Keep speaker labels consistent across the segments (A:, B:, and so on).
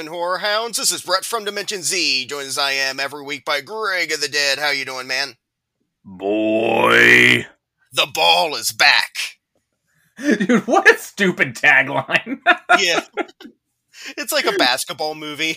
A: and horror hounds. This is Brett from Dimension Z, joined as I am every week by Greg of the Dead. How you doing, man?
B: Boy.
A: The ball is back.
B: Dude, what a stupid tagline.
A: Yeah, it's like a basketball movie.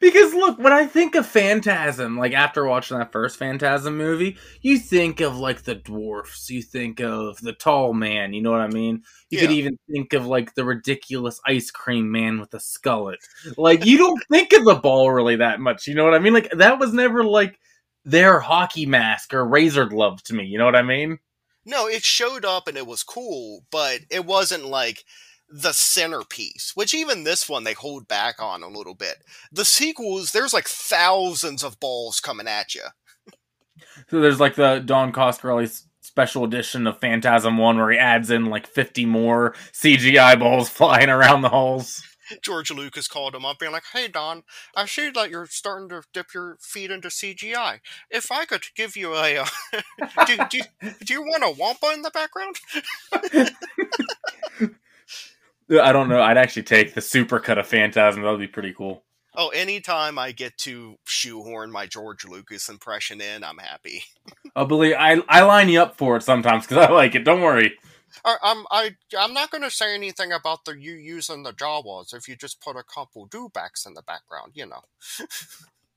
B: because look, when I think of Phantasm, like after watching that first Phantasm movie, you think of like the dwarfs, you think of the tall man, you know what I mean? You could even think of like the ridiculous ice cream man with a skullet. Like you don't think of the ball really that much, you know what I mean? Like that was never like their hockey mask or razor glove to me, you know what I mean?
A: No, it showed up and it was cool, but it wasn't like the centerpiece, which even this one they hold back on a little bit. The sequels, there's like thousands of balls coming at you.
B: So there's like the Don Coscarelli special edition of Phantasm One where he adds in like 50 more CGI balls flying around the halls.
A: George Lucas called him up, being like, "Hey Don, I see that you're starting to dip your feet into CGI. If I could give you a, uh, do, do, do you want a wampa in the background?"
B: I don't know. I'd actually take the supercut of Phantasm. That would be pretty cool.
A: Oh, anytime I get to shoehorn my George Lucas impression in, I'm happy.
B: I believe I I line you up for it sometimes because I like it. Don't worry.
A: I, I'm I I'm not going to say anything about the you using the Jawas if you just put a couple dewbacks in the background, you know.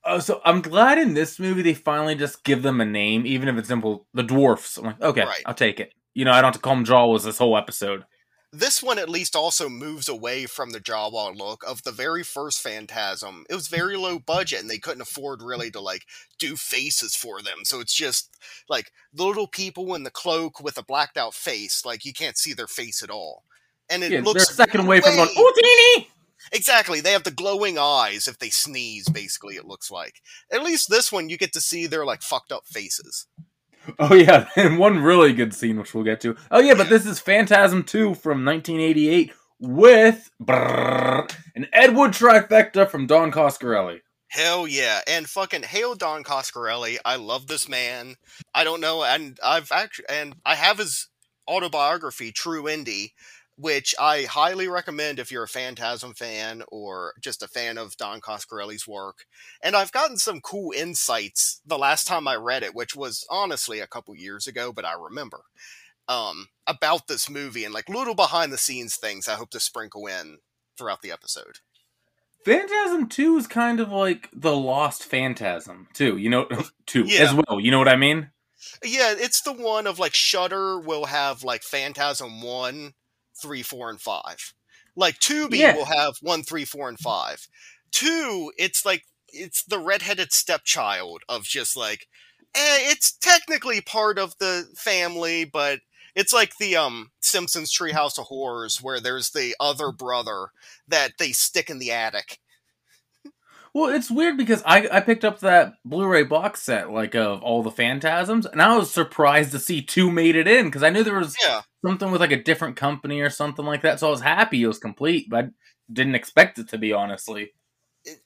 B: Uh, so I'm glad in this movie they finally just give them a name, even if it's simple. The dwarfs. I'm like, okay,
A: Right.
B: I'll take it. You know, I don't have to call them Jawas this whole episode.
A: This one at least also moves away from the Jawa look of the very first Phantasm. It was very low budget and they couldn't afford really to like do faces for them. So it's just like the little people in the cloak with a blacked out face. Like you can't see their face at all. And it
B: Yeah,
A: looks
B: they're second away from going, oh!
A: Exactly. They have the glowing eyes if they sneeze, basically, it looks like. At least this one you get to see their like fucked up faces.
B: Oh yeah, and one really good scene which we'll get to. Oh yeah, but this is Phantasm 2 from 1988 with brrr, an Ed Wood trifecta from Don Coscarelli.
A: Hell yeah. And fucking hail Don Coscarelli. I love this man. I don't know and I've actually and I have his autobiography True Indie which I highly recommend if you're a Phantasm fan or just a fan of Don Coscarelli's work. And I've gotten some cool insights the last time I read it, which was honestly a couple years ago, but I remember. Um, about this movie and like little behind the scenes things I hope to sprinkle in throughout the episode.
B: Phantasm 2 is kind of like the lost Phantasm, too. You know, 2
A: Yeah.
B: as well. You know what I mean?
A: Yeah, it's the one of like Shutter will have like Phantasm one, three, four, and five. Like Tubi
B: Yeah.
A: will have one, three, four, and five. Two, it's like it's the redheaded stepchild of just like, eh, it's technically part of the family, but it's like the um Simpsons Treehouse of Horrors where there's the other brother that they stick in the attic.
B: Well, it's weird because I, I picked up that Blu-ray box set like of all the Phantasms, and I was surprised to see two made it in because I knew there was
A: Yeah.
B: Something with like a different company or something like that. So I was happy it was complete, but I didn't expect it to be honestly.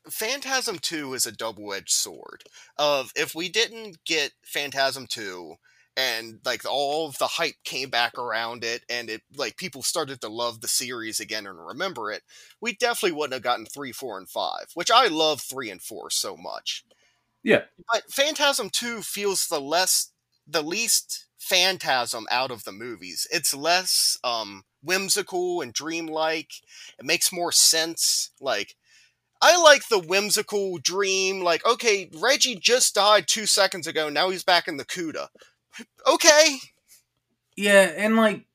A: Phantasm 2 is a double-edged sword of if we didn't get Phantasm 2 and like all of the hype came back around it and it like people started to love the series again and remember it we definitely wouldn't have gotten 3 4 and 5 which I love 3 and 4 so much
B: Yeah.
A: but Phantasm 2 feels the less the least phantasm out of the movies it's less um whimsical and dreamlike it makes more sense like I like the whimsical dream, like, okay, Reggie just died two seconds ago, now he's back in the Cuda. Okay.
B: Yeah, and like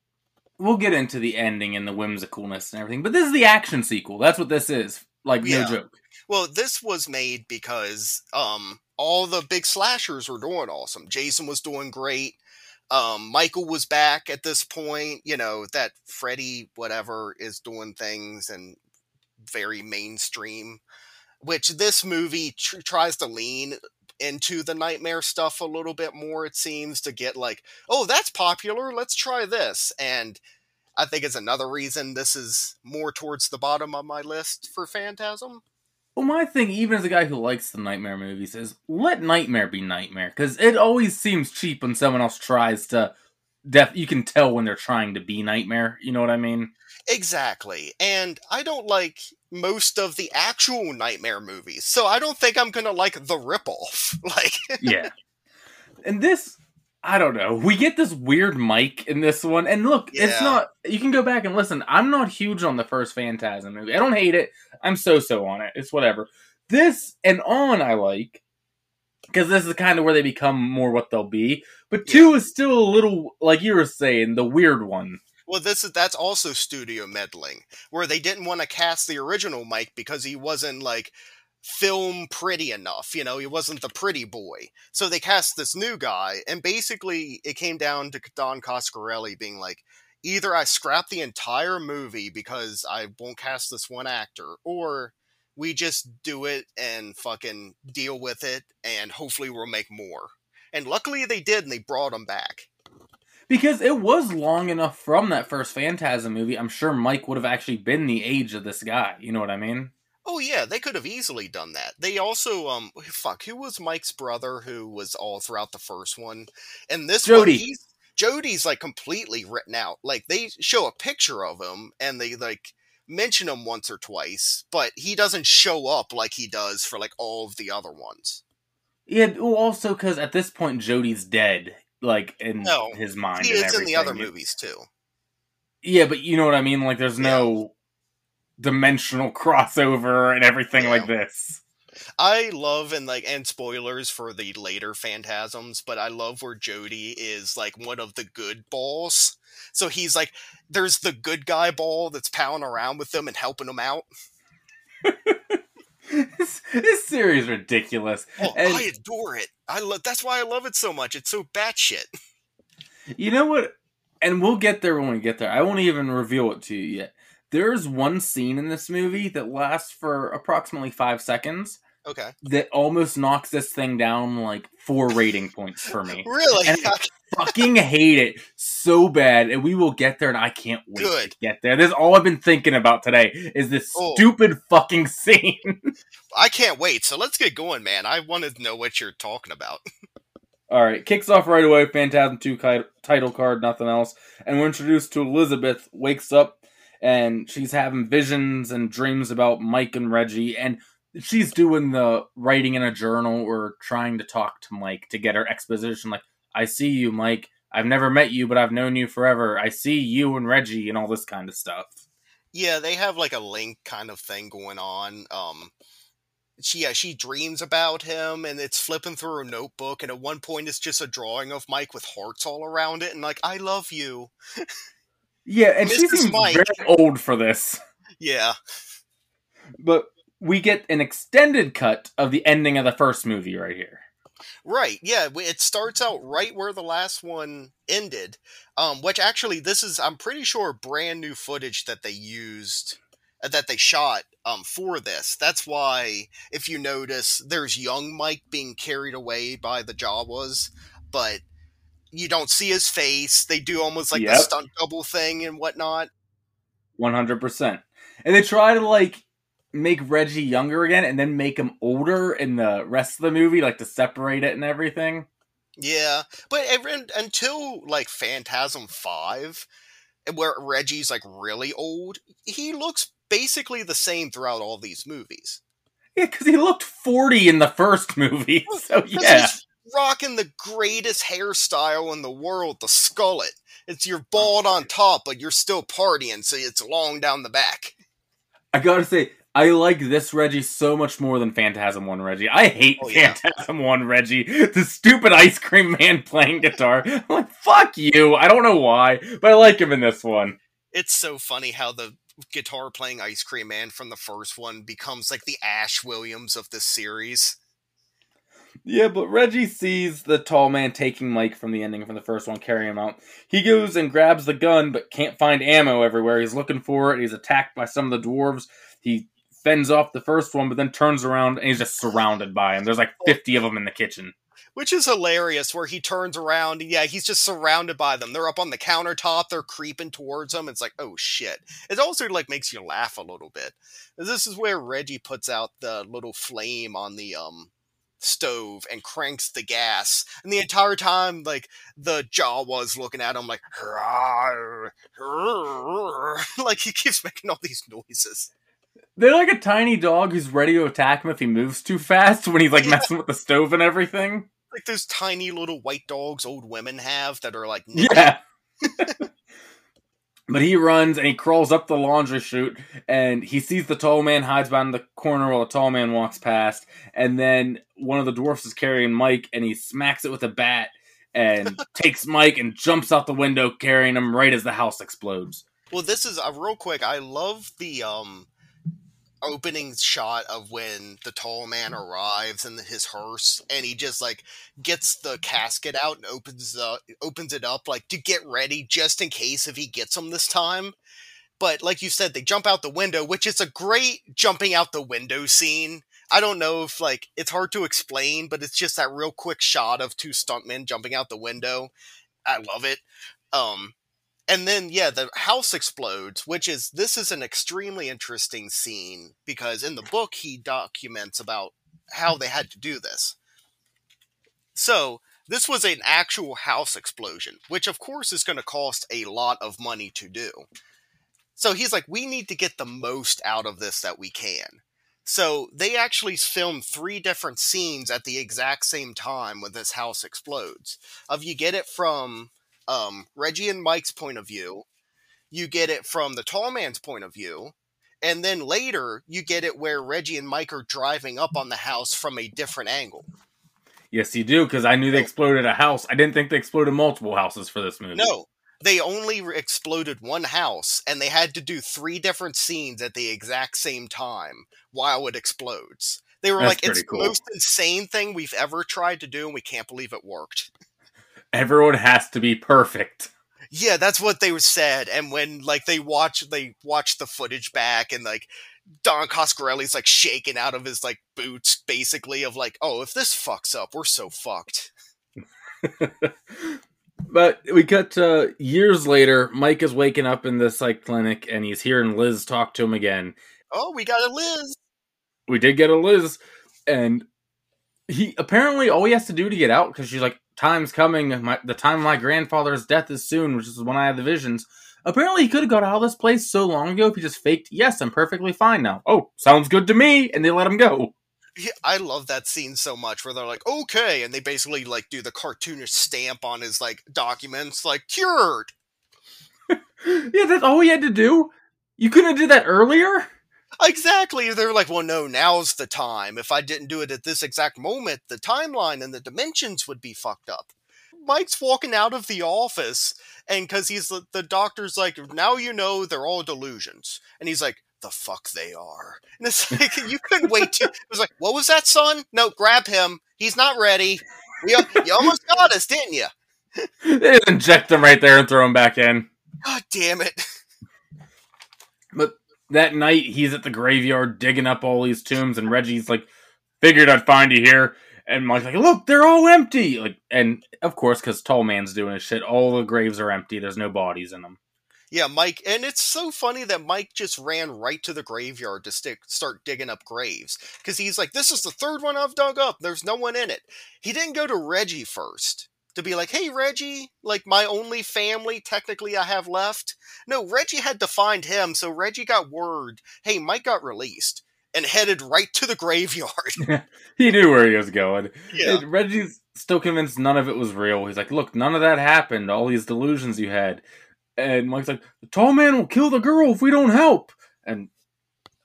B: we'll get into the ending and the whimsicalness and everything, but this is the action sequel. That's what this is. Like
A: Yeah.
B: no joke.
A: Well, this was made because um all the big slashers were doing awesome. Jason was doing great. Um, Michael was back at this point. You know that Freddy, whatever, is doing things and very mainstream. Which this movie tr- tries to lean into the nightmare stuff a little bit more. It seems to get like, oh, that's popular. Let's try this. And I think is another reason this is more towards the bottom of my list for Phantasm.
B: Well, my thing, even as a guy who likes the Nightmare movies, is let Nightmare be Nightmare because it always seems cheap when someone else tries to. Def, you can tell when they're trying to be Nightmare. You know what I mean?
A: Exactly. And I don't like most of the actual Nightmare movies, so I don't think I'm gonna like the ripoff. Like,
B: yeah. And this, I don't know. We get this weird mic in this one, and look, it's not. You can go back and listen. I'm not huge on the first Phantasm movie. I don't hate it. I'm so so on it. It's whatever. This and on I like because this is kind of where they become more what they'll be. But two is still a little like you were saying, the weird one.
A: well, this is that's also studio meddling, where they didn't want to cast the original Mike because he wasn't like film pretty enough. You know, he wasn't the pretty boy. So they cast this new guy, and basically it came down to Don Coscarelli being like, either I scrap the entire movie because I won't cast this one actor, or we just do it and fucking deal with it, and hopefully we'll make more. And luckily they did, and they brought him back.
B: Because it was long enough from that first Phantasm movie. I'm sure Mike would have actually been the age of this guy. You know what I mean?
A: Oh yeah, they could have easily done that. They also um fuck, who was Mike's brother who was all throughout the first one? And this one
B: Jody.
A: he's Jody's like completely written out. Like they show a picture of him and they like mention him once or twice, but he doesn't show up like he does for like all of the other ones.
B: Yeah. Well, also because at this point Jody's dead, like in
A: No,
B: his mind.
A: He is in the other movies too.
B: Yeah, but you know what I mean. Like, there's no dimensional crossover and everything
A: Yeah.
B: like this.
A: I love and like and spoilers for the later phantasms, but I love where Jody is like one of the good balls. So he's like there's the good guy ball that's pounding around with them and helping them out.
B: this, this series is ridiculous.
A: Oh,
B: And-
A: I adore it. I love that's why I love it so much. It's so batshit.
B: You know what? And we'll get there when we get there. I won't even reveal it to you yet. There's one scene in this movie that lasts for approximately five seconds
A: Okay.
B: that almost knocks this thing down like four rating points for me.
A: Really?
B: And- Fucking hate it so bad, and we will get there, and I can't wait
A: Good.
B: to get there. This is all I've been thinking about today is this
A: Oh.
B: stupid fucking scene.
A: I can't wait. So let's get going, man. I want to know what you're talking about.
B: All right, kicks off right away. Phantasm 2 title card, nothing else. And we're introduced to Elizabeth, wakes up, and she's having visions and dreams about Mike and Reggie. And she's doing the writing in a journal or trying to talk to Mike to get her exposition. Like, I see you, Mike. I've never met you, but I've known you forever. I see you and Reggie and all this kind of stuff.
A: Yeah, they have like a link kind of thing going on. Um she yeah, she dreams about him and it's flipping through her notebook and at one point it's just a drawing of Mike with hearts all around it and like I love you.
B: Yeah, and she
A: Mrs.
B: seems
A: Mike.
B: very old for this.
A: Yeah.
B: But we get an extended cut of the ending of the first movie right here.
A: Right. Yeah, it starts out right where the last one ended. Um which actually this is I'm pretty sure brand new footage that they used uh, that they shot um for this. That's why if you notice there's young Mike being carried away by the Jawas, but you don't see his face. They do almost like the
B: Yep.
A: stunt double thing and whatnot.
B: One hundred percent. And they try to like make Reggie younger again, and then make him older in the rest of the movie, like to separate it and everything.
A: Yeah, but until like Phantasm Five, where Reggie's like really old, he looks basically the same throughout all these movies.
B: Yeah, because he looked forty in the first movie. So yeah,
A: he's rocking the greatest hairstyle in the world, the skullet. It's you're oh, bald on top, but you're still partying, so it's long down the back.
B: I gotta say. I like this Reggie so much more than Phantasm 1 Reggie. I hate
A: Oh, yeah.
B: Phantasm 1 Reggie. The stupid ice cream man playing guitar. I'm like, fuck you. I don't know why, but I like him in this one.
A: It's so funny how the guitar playing Ice Cream Man from the first one becomes like the Ash Williams of this series.
B: Yeah, but Reggie sees the tall man taking Mike from the ending from the first one, carrying him out. He goes and grabs the gun, but can't find ammo everywhere. He's looking for it. He's attacked by some of the dwarves. He fends off the first one, but then turns around and he's just surrounded by him. There's like 50 of them in the kitchen.
A: which is hilarious where he turns around yeah he's just surrounded by them they're up on the countertop they're creeping towards him it's like oh shit it also like makes you laugh a little bit this is where reggie puts out the little flame on the um stove and cranks the gas and the entire time like the jawas looking at him like like he keeps making all these noises.
B: They're like a tiny dog who's ready to attack him if he moves too fast when he's like messing with the stove and everything.
A: Like those tiny little white dogs old women have that are like
B: yeah. but he runs and he crawls up the laundry chute and he sees the tall man hides behind the corner while the tall man walks past and then one of the dwarfs is carrying Mike and he smacks it with a bat and takes Mike and jumps out the window carrying him right as the house explodes.
A: Well, this is uh, real quick. I love the um opening shot of when the tall man arrives in his hearse and he just like gets the casket out and opens the opens it up like to get ready just in case if he gets him this time. But like you said they jump out the window which is a great jumping out the window scene. I don't know if like it's hard to explain but it's just that real quick shot of two stuntmen jumping out the window. I love it. Um and then yeah the house explodes which is this is an extremely interesting scene because in the book he documents about how they had to do this. So this was an actual house explosion which of course is going to cost a lot of money to do. So he's like we need to get the most out of this that we can. So they actually filmed three different scenes at the exact same time when this house explodes. Of you get it from um, Reggie and Mike's point of view. You get it from the tall man's point of view. And then later, you get it where Reggie and Mike are driving up on the house from a different angle.
B: Yes, you do, because I knew they exploded a house. I didn't think they exploded multiple houses for this movie.
A: No, they only exploded one house, and they had to do three different scenes at the exact same time while it explodes. They were That's like, "It's cool. the most insane thing we've ever tried to do, and we can't believe it worked."
B: Everyone has to be perfect.
A: Yeah, that's what they said. And when like they watch they watch the footage back and like Don Coscarelli's like shaking out of his like boots, basically of like, oh, if this fucks up, we're so fucked.
B: but we cut uh, years later. Mike is waking up in this like clinic, and he's hearing Liz talk to him again.
A: Oh, we got a Liz.
B: We did get a Liz, and he apparently all he has to do to get out because she's like, time's coming. My, the time of my grandfather's death is soon, which is when I had the visions. Apparently, he could have got out of this place so long ago if he just faked, yes, I'm perfectly fine now. Oh, sounds good to me. And they let him go.
A: Yeah, I love that scene so much where they're like, okay. And they basically like do the cartoonish stamp on his like documents, like cured.
B: yeah, that's all he had to do. You couldn't have did that earlier?
A: Exactly. They're like, well, no, now's the time. If I didn't do it at this exact moment, the timeline and the dimensions would be fucked up. Mike's walking out of the office, and because he's the, the doctor's like, now you know they're all delusions. And he's like, the fuck they are. And it's like, you couldn't wait to. It was like, what was that, son? No, grab him. He's not ready. You, you almost got us, didn't you?
B: they inject him right there and throw him back in.
A: God damn it.
B: That night he's at the graveyard digging up all these tombs, and Reggie's like, "Figured I'd find you here." And Mike's like, "Look, they're all empty." Like, and of course, because Tall Man's doing his shit, all the graves are empty. There's no bodies in them.
A: Yeah, Mike, and it's so funny that Mike just ran right to the graveyard to stick, start digging up graves because he's like, "This is the third one I've dug up. There's no one in it." He didn't go to Reggie first to be like, hey, Reggie, like my only family technically I have left. No, Reggie had to find him, so Reggie got word, hey, Mike got released and headed right to the graveyard.
B: he knew where he was going. Yeah. And Reggie's still convinced none of it was real. He's like, look, none of that happened, all these delusions you had. And Mike's like, the tall man will kill the girl if we don't help. And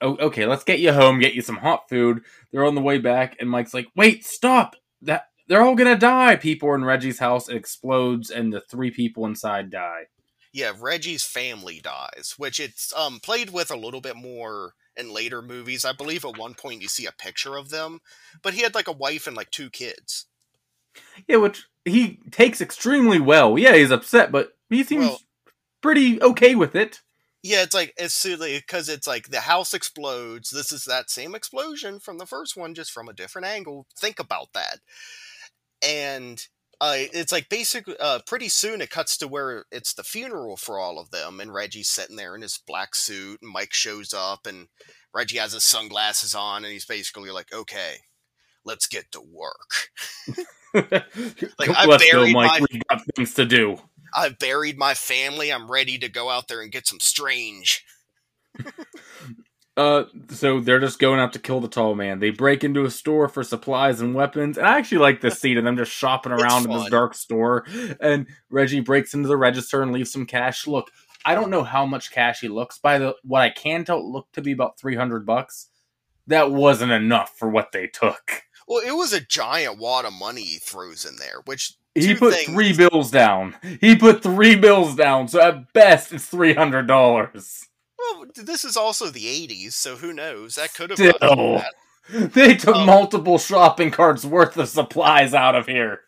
B: oh, okay, let's get you home, get you some hot food. They're on the way back, and Mike's like, wait, stop. That they're all gonna die. People are in Reggie's house. It explodes, and the three people inside die.
A: Yeah, Reggie's family dies, which it's um played with a little bit more in later movies. I believe at one point you see a picture of them, but he had like a wife and like two kids.
B: Yeah, which he takes extremely well. Yeah, he's upset, but he seems well, pretty okay with it.
A: Yeah, it's like it's silly because it's like the house explodes. This is that same explosion from the first one, just from a different angle. Think about that and uh, it's like basically uh, pretty soon it cuts to where it's the funeral for all of them, and Reggie's sitting there in his black suit, and Mike shows up, and Reggie has his sunglasses on, and he's basically like, "Okay, let's get to work."
B: like
A: I
B: let's go, Mike.
A: my-
B: We got things to do.
A: I've buried my family. I'm ready to go out there and get some strange.
B: Uh, so they're just going out to kill the tall man. They break into a store for supplies and weapons, and I actually like this scene of them just shopping around in this dark store. And Reggie breaks into the register and leaves some cash. Look, I don't know how much cash he looks. By the what I can tell, it looked to be about three hundred bucks. That wasn't enough for what they took.
A: Well, it was a giant wad of money he throws in there, which
B: He put
A: things.
B: three bills down. He put three bills down. So at best, it's three hundred dollars.
A: Well, this is also the '80s, so who knows? That could have
B: Still. They took
A: Um,
B: multiple shopping carts worth of supplies out of here.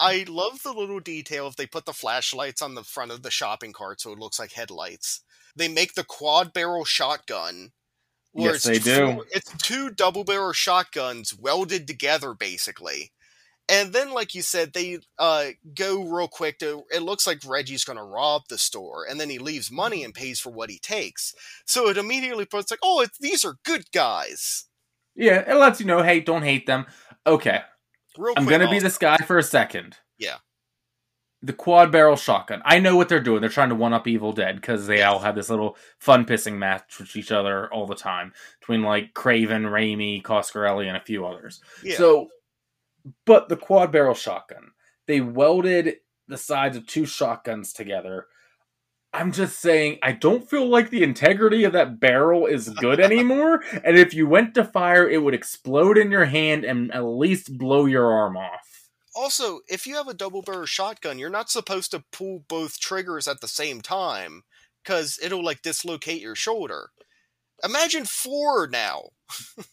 A: I love the little detail if they put the flashlights on the front of the shopping cart so it looks like headlights. They make the quad barrel shotgun.
B: Yes, they do.
A: four- It's two double barrel shotguns welded together, basically. And then, like you said, they uh, go real quick to. It looks like Reggie's going to rob the store, and then he leaves money and pays for what he takes. So it immediately puts like, oh, these are good guys.
B: Yeah, it lets you know, hey, don't hate them. Okay,
A: Real
B: I'm gonna be this guy for a second.
A: Yeah.
B: The quad barrel shotgun. I know what they're doing. They're trying to one up Evil Dead because they all have this little fun pissing match with each other all the time between like Craven, Raimi, Coscarelli, and a few others.
A: Yeah.
B: So, but the quad barrel shotgun, they welded the sides of two shotguns together. I'm just saying, I don't feel like the integrity of that barrel is good anymore. and if you went to fire, it would explode in your hand and at least blow your arm off.
A: Also, if you have a double barrel shotgun, you're not supposed to pull both triggers at the same time because it'll like dislocate your shoulder. Imagine four now.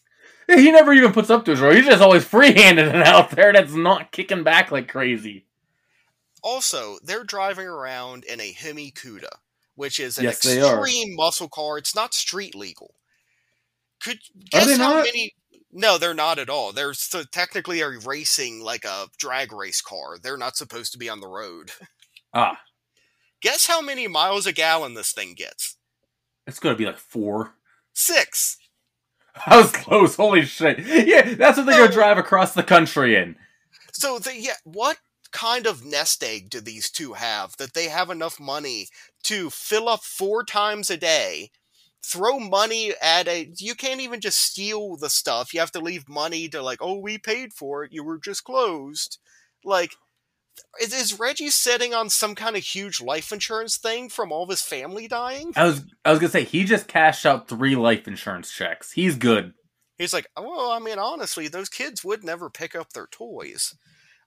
B: He never even puts up to his roll. He's just always free-handed and out there. That's not kicking back like crazy.
A: Also, they're driving around in a Hemi Cuda, which is an
B: Yes,
A: extreme muscle car. It's not street legal. Could
B: Are
A: guess how
B: not?
A: many? No, they're not at all. They're so technically a racing like a drag race car. They're not supposed to be on the road.
B: Ah,
A: Guess how many miles a gallon this thing gets?
B: it's gonna be like four.
A: Six.
B: I was close. Holy shit! Yeah, that's what they're gonna drive across the country in.
A: So the yeah, what kind of nest egg do these two have that they have enough money to fill up four times a day, throw money at a you can't even just steal the stuff. You have to leave money to like, oh, we paid for it, you were just closed. Like is, is Reggie sitting on some kind of huge life insurance thing from all of his family dying?
B: I was I was gonna say he just cashed out three life insurance checks. He's good.
A: He's like, well, I mean, honestly, those kids would never pick up their toys.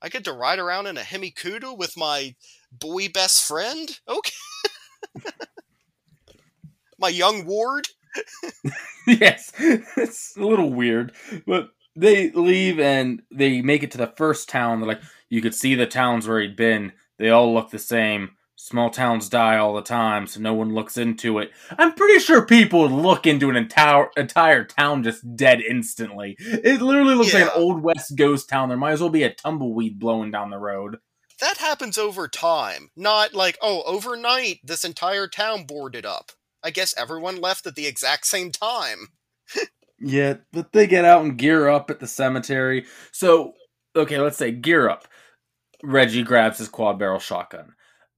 A: I get to ride around in a Hemi Hemikuda with my boy best friend. Okay. my young ward.
B: yes, it's a little weird, but they leave and they make it to the first town. They're like, you could see the towns where he'd been. They all look the same. Small towns die all the time, so no one looks into it. I'm pretty sure people would look into an entire entire town just dead instantly. It literally looks like an old west ghost town. There might as well be a tumbleweed blowing down the road.
A: That happens over time, not like, oh, overnight, this entire town boarded up. I guess everyone left at the exact same time.
B: Yeah, but they get out and gear up at the cemetery. So, okay, let's say gear up. Reggie grabs his quad barrel shotgun.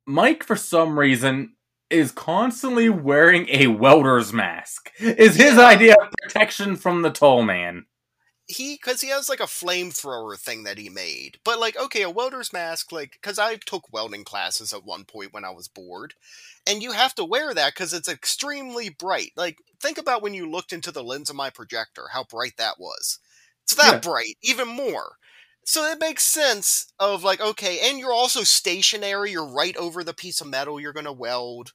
B: Mike, for some reason, is constantly wearing a welder's mask. Is his idea of protection from the tall man.
A: he because he has like a flamethrower thing that he made but like okay a welder's mask like because i took welding classes at one point when i was bored and you have to wear that because it's extremely bright like think about when you looked into the lens of my projector how bright that was it's that
B: Yeah.
A: bright even more so it makes sense of like okay and you're also stationary you're right over the piece of metal you're going to weld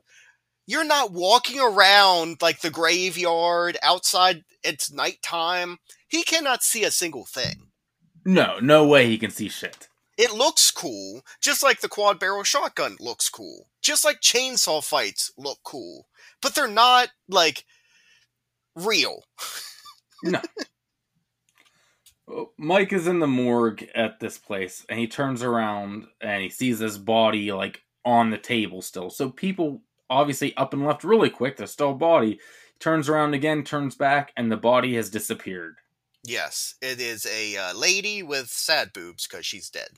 A: you're not walking around like the graveyard outside it's nighttime he cannot see a single thing.
B: No, no way he can see shit.
A: It looks cool, just like the quad barrel shotgun looks cool. Just like chainsaw fights look cool. But they're not like real.
B: Mike is in the morgue at this place and he turns around and he sees this body like on the table still. So people obviously up and left really quick. There's still a body. Turns around again, turns back, and the body has disappeared.
A: Yes, it is a uh, lady with sad boobs because she's dead.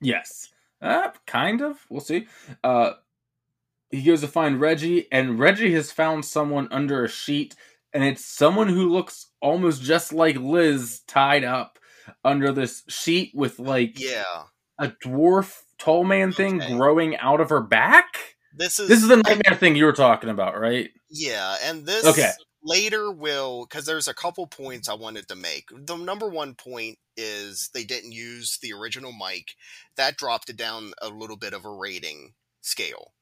B: Yes. Uh, kind of. We'll see. Uh, he goes to find Reggie, and Reggie has found someone under a sheet, and it's someone who looks almost just like Liz tied up under this sheet with like
A: Yeah.
B: a dwarf tall man thing
A: Okay.
B: growing out of her back.
A: This is
B: This is the nightmare thing you were talking about, right?
A: Yeah, and this
B: Okay.
A: later will because there's a couple points I wanted to make. The number one point is they didn't use the original mic. That dropped it down a little bit of a rating scale.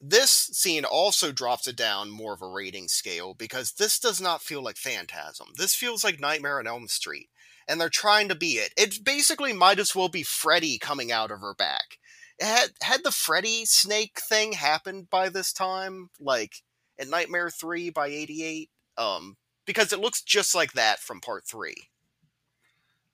A: This scene also drops it down more of a rating scale because this does not feel like Phantasm. This feels like Nightmare on Elm Street. And they're trying to be it. It basically might as well be Freddy coming out of her back. Had had the Freddy snake thing happened by this time, like in Nightmare 3 by 88 um because it looks just like that from part 3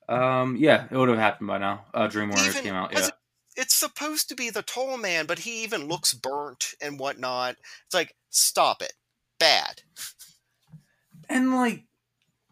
B: Um, yeah, it would have happened by now. Uh, Dream Warriors
A: Even-
B: came out. Yeah.
A: it- it's supposed to be the tall man but he even mm-hmm. looks burnt and whatnot it's like stop it bad
B: and like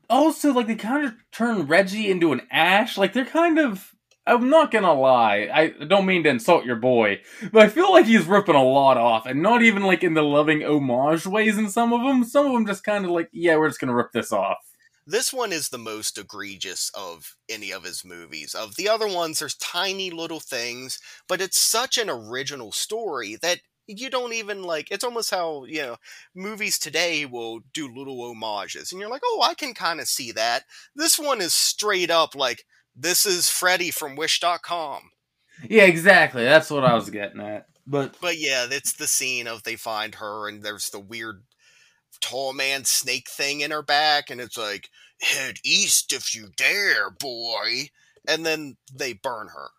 B: also like they kind of turn Reggie into an Ash. Like they're kind of. I'm not gonna lie. I don't mean to insult your boy, but I feel like he's ripping a lot off, and not even like in the loving homage ways. In some of them, some of them just kind of like, yeah, we're just gonna rip this off.
A: This one is the most egregious of any of his movies of the other ones there's tiny little things but it's such an original story that you don't even like it's almost how you know movies today will do little homages and you're like oh i can kind of see that this one is straight up like this is freddy from wish.com
B: Yeah, exactly. That's what I was getting at. But
A: but yeah it's the scene of they find her and there's the weird tall man snake thing in her back and it's like head east if you dare boy and then they burn her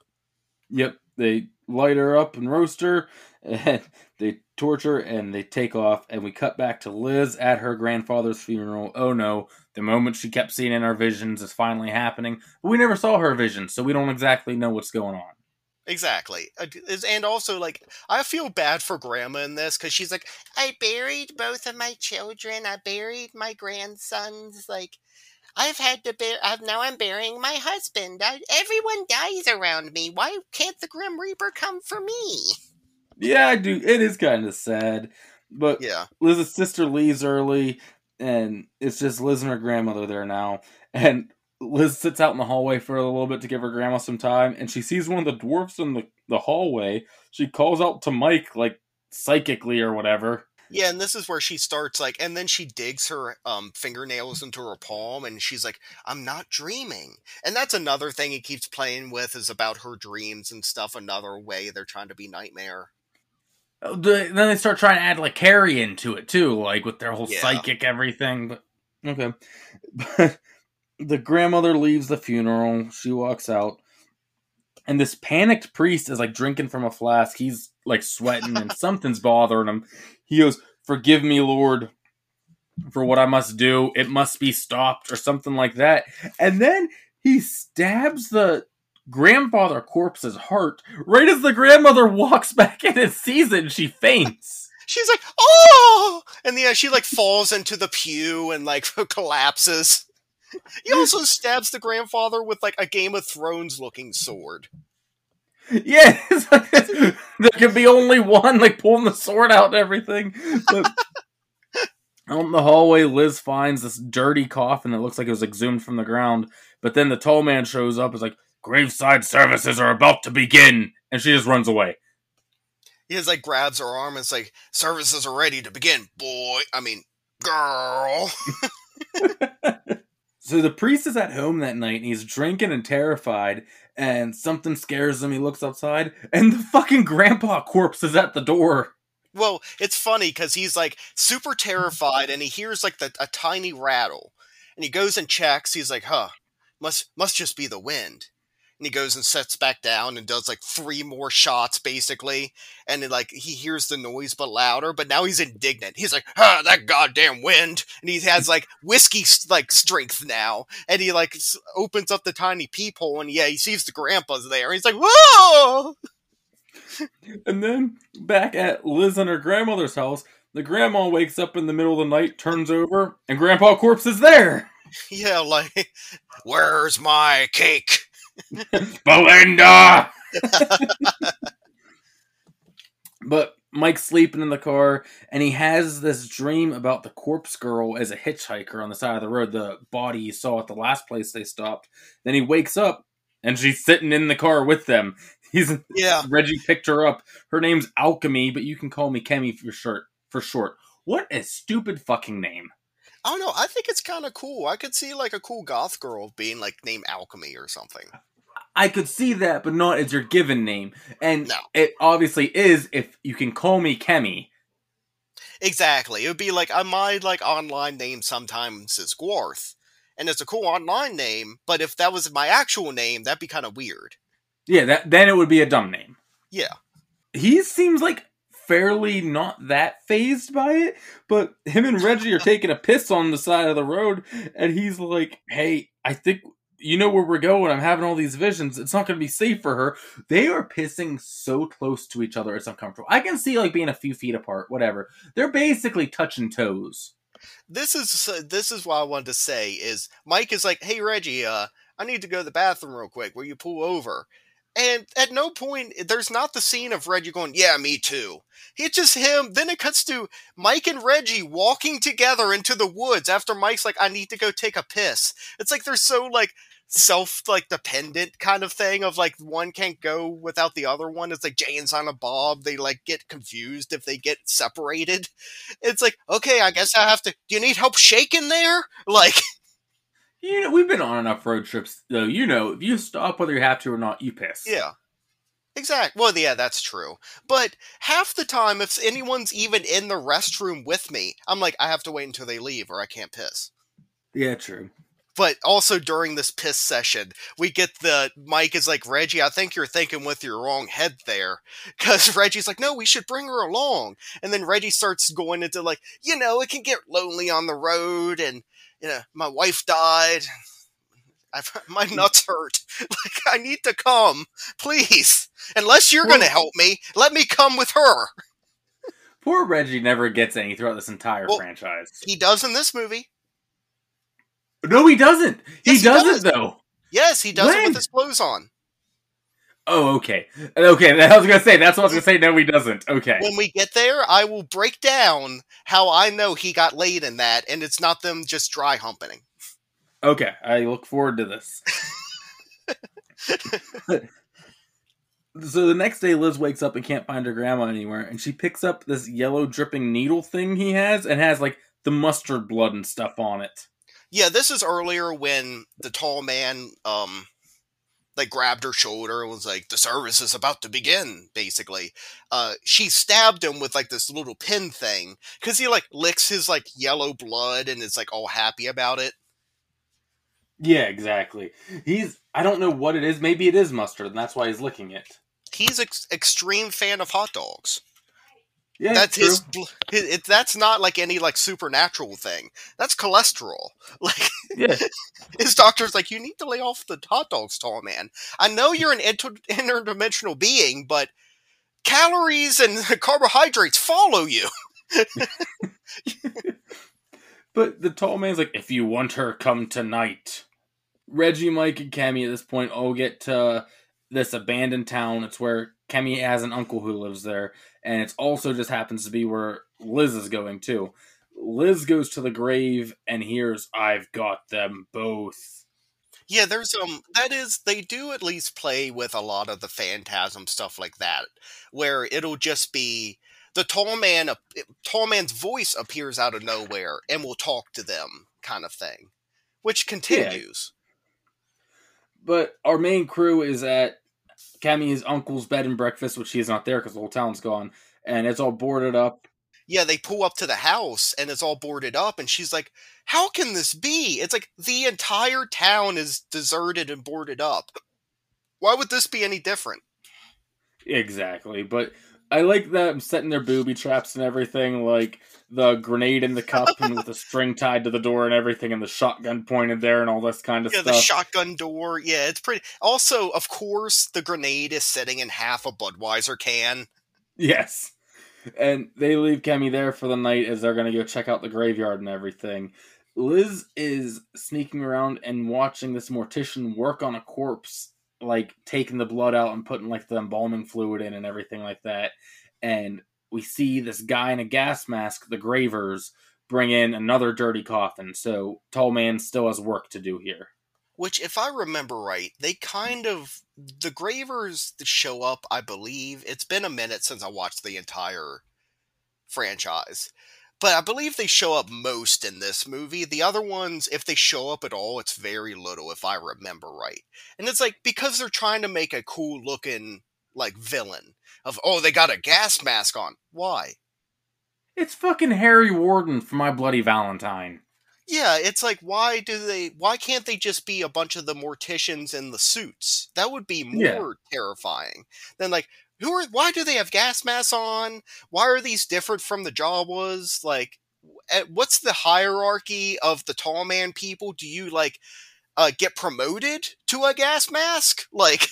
B: Yep, they light her up and roast her, and they torture and they take off, and we cut back to Liz at her grandfather's funeral. Oh no, the moment she kept seeing in our visions is finally happening. But we never saw her vision, so we don't exactly know what's going on.
A: Exactly. Uh, And also, like, I feel bad for Grandma in this because she's like, I buried both of my children. I buried my grandsons. Like, I've had to bear. I've now I'm burying my husband. I, everyone dies around me. Why can't the Grim Reaper come for me?
B: Yeah, I do. It is kind of sad, but
A: Yeah.
B: Liz's sister leaves early, and it's just Liz and her grandmother there now. And Liz sits out in the hallway for a little bit to give her grandma some time, and she sees one of the dwarfs in the, the hallway. She calls out to Mike, like psychically or whatever.
A: Yeah, and this is where she starts like, and then she digs her um, fingernails into her palm, and she's like, "I'm not dreaming." And that's another thing he keeps playing with is about her dreams and stuff. Another way they're trying to be nightmare.
B: The- Then they start trying to add like Carrie into it too, like with their whole
A: Yeah.
B: psychic everything. But okay, but the grandmother leaves the funeral. She walks out, and this panicked priest is like drinking from a flask. He's like sweating, and something's bothering him. He goes, "Forgive me, Lord." For what I must do, it must be stopped, or something like that. And then he stabs the grandfather corpse's heart right as the grandmother walks back in and sees it and she faints.
A: She's like, "Oh!" And yeah, she like falls into the pew and like collapses. He also stabs the grandfather with like a Game of Thrones looking sword.
B: Yeah, like, there can be only one, like pulling the sword out and everything. But out in the hallway, Liz finds this dirty coffin that looks like it was exhumed from the ground. But then the tall man shows up, is like, graveside services are about to begin. And she just runs away.
A: He just like grabs her arm and it's like, "Services are ready to begin, boy." I mean, girl.
B: So the priest is at home that night and he's drinking and terrified, and something scares him. He looks outside, and the fucking grandpa corpse is at the door.
A: Well, it's funny because he's like super terrified and he hears like the, a tiny rattle, and he goes and checks. He's like, "Huh, must must just be the wind." And he goes and sets back down and does like three more shots basically and then like he hears the noise but louder but now he's indignant. He's like ah that goddamn wind! And he has like whiskey like strength now and he like opens up the tiny peephole and yeah he sees the grandpa's there. And he's like whoa!
B: And then back at liz and her grandmother's house the grandma wakes up in the middle of the night turns over and grandpa corpse is there!
A: Yeah like where's my cake
B: Belinda. but Mike's sleeping in the car, and he has this dream about the corpse girl as a hitchhiker on the side of the road, the body you saw at the last place they stopped. Then he wakes up, and she's sitting in the car with them. He's
A: yeah.
B: Reggie picked her up. Her name's Alchemy, but you can call me Kemi for short. For short. What a stupid fucking name.
A: I don't know. I think it's kind of cool. I could see like a cool goth girl being like named Alchemy or something.
B: I could see that, but not as your given name. And
A: No.
B: it obviously is if you can call me Kemi.
A: Exactly. It would be like uh, my like online name sometimes is Gwarth, and it's a cool online name. But if that was my actual name, that'd be kind of weird.
B: Yeah, that then it would be a dumb name.
A: Yeah.
B: He seems like fairly not that phased by it, but him and Reggie are taking a piss on the side of the road, and he's like, "Hey, I think you know where we're going. I'm having all these visions. It's not going to be safe for her." They are pissing so close to each other; it's uncomfortable. I can see like being a few feet apart, whatever. They're basically touching toes.
A: This is this is what I wanted to say is Mike is like, "Hey Reggie, uh, I need to go to the bathroom real quick. Will you pull over?" And at no point eh, there's not the scene of Reggie going, "Yeah, me too." It's just him. Then it cuts to Mike and Reggie walking together into the woods after Mike's like, "I need to go take a piss." It's like they're so like self like dependent kind of thing of like one can't go without the other one. It's like Jay and Silent Bob. They like get confused if they get separated. It's like, okay, I guess I have to. Do you need help shaking there? Like,
B: You know, we've been on enough road trips, though. You know, if you stop whether you have to or not, you piss.
A: yeah. Exactly. Well, yeah, that's true. But half the time, if anyone's even in the restroom with me, I'm like, I have to wait until they leave or I can't piss.
B: Yeah, true.
A: But also during this piss session, we get the Mike is like, Reggie, I think you're thinking with your wrong head there. Because Reggie's like, no, we should bring her along. And then Reggie starts going into like, you know, it can get lonely on the road and, you know, my wife died. I've, my hmm. nuts hurt. Like, I need to come. Please. Unless you're going to help me, let me come with her.
B: Poor Reggie never gets any throughout this entire
A: Well,
B: franchise.
A: He does in this movie.
B: No, he doesn't. He
A: Yes, he
B: doesn't
A: does.
B: though.
A: Yes, he does it with his clothes on.
B: Oh, okay. Okay, I was gonna say that's what I was gonna say. No, he doesn't. Okay.
A: when we get there, I will break down how I know he got laid in that, and it's not them just dry humping.
B: Okay. I look forward to this. so the next day Liz wakes up and can't find her grandma anywhere, and she picks up this yellow dripping needle thing he has and has like the mustard blood and stuff on it.
A: Yeah, this is earlier when the tall man, um, like grabbed her shoulder and was like, "The service is about to begin." Basically, uh, she stabbed him with like this little pin thing because he like licks his like yellow blood and is like all happy about it.
B: Yeah, exactly. He's I don't know what it is. Maybe it is mustard, and that's why he's licking it.
A: He's ex- extreme fan of hot dogs.
B: Yeah,
A: that's
B: true.
A: his, his it, that's not like any like supernatural thing that's cholesterol like
B: Yeah.
A: his doctor's like you need to lay off the hot dogs tall man i know you're an inter- interdimensional being but calories and carbohydrates follow you
B: But the tall man's like, if you want her, come tonight. Reggie, Mike, and Cammy at this point all get to this abandoned town. It's where Kemi has an uncle who lives there, and it also just happens to be where Liz is going too. Liz goes to the grave and hears, I've got them both.
A: yeah there's um that is they do at least play with a lot of the phantasm stuff like that where it'll just be the tall man ap- tall man's voice appears out of nowhere and will talk to them kind of thing which continues
B: But our main crew is at Cammy's uncle's bed and breakfast, which he's not there because the whole town's gone, and it's all boarded up.
A: yeah, they pull up to the house and it's all boarded up, and she's like, "How can this be?" It's like the entire town is deserted and boarded up. Why would this be any different?
B: Exactly, but I like them setting their booby traps and everything, like the grenade in the cup and with the string tied to the door and everything, and the shotgun pointed there and all this kind of stuff.
A: Yeah,
B: stuff.
A: the shotgun door. Yeah, it's pretty. Also, of course, the grenade is sitting in half a Budweiser can.
B: Yes. And they leave Kemi there for the night as they're going to go check out the graveyard and everything. Liz is sneaking around and watching this mortician work on a corpse, like taking the blood out and putting like the embalming fluid in and everything like that. And we see this guy in a gas mask, the Gravers, bring in another dirty coffin. So Tall Man still has work to do here.
A: Which, if I remember right, they kind of the Gravers show up. I believe it's been a minute since I watched the entire franchise, but I believe they show up most in this movie. The other ones, if they show up at all, it's very little, if I remember right. And it's like because they're trying to make a cool looking like villain of oh they got a gas mask on. Why?
B: It's fucking Harry Warden for My Bloody Valentine.
A: Yeah, it's like why do they why can't they just be a bunch of the morticians in the suits? That would be more
B: Yeah.
A: terrifying than like who are why do they have gas masks on? Why are these different from the Jawas? Like eh, what's the hierarchy of the tall man people? Do you like uh, get promoted to a gas mask? Like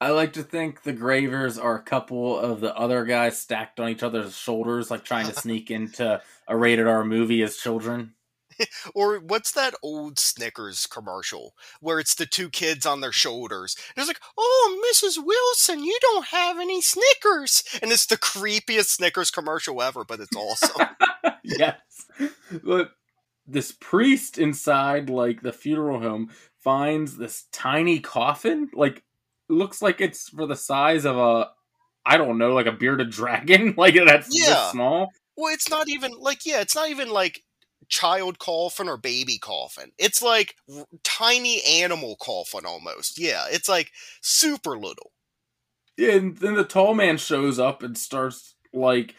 B: I like to think the Gravers are a couple of the other guys stacked on each other's shoulders, like trying to sneak into a rated R movie as children.
A: or what's that old Snickers commercial where it's the two kids on their shoulders? And it's like, oh, Mrs. Wilson, you don't have any Snickers. And it's the creepiest Snickers commercial ever, but it's awesome.
B: yes. But this priest inside, like the funeral home, finds this tiny coffin. Like, looks like it's for the size of a, I don't know, like a bearded dragon. Like, that's
A: Yeah.
B: small.
A: well, it's not even like, yeah, it's not even like child coffin or baby coffin. It's like r- tiny animal coffin almost. Yeah, it's like super little.
B: Yeah, And then the tall man shows up and starts like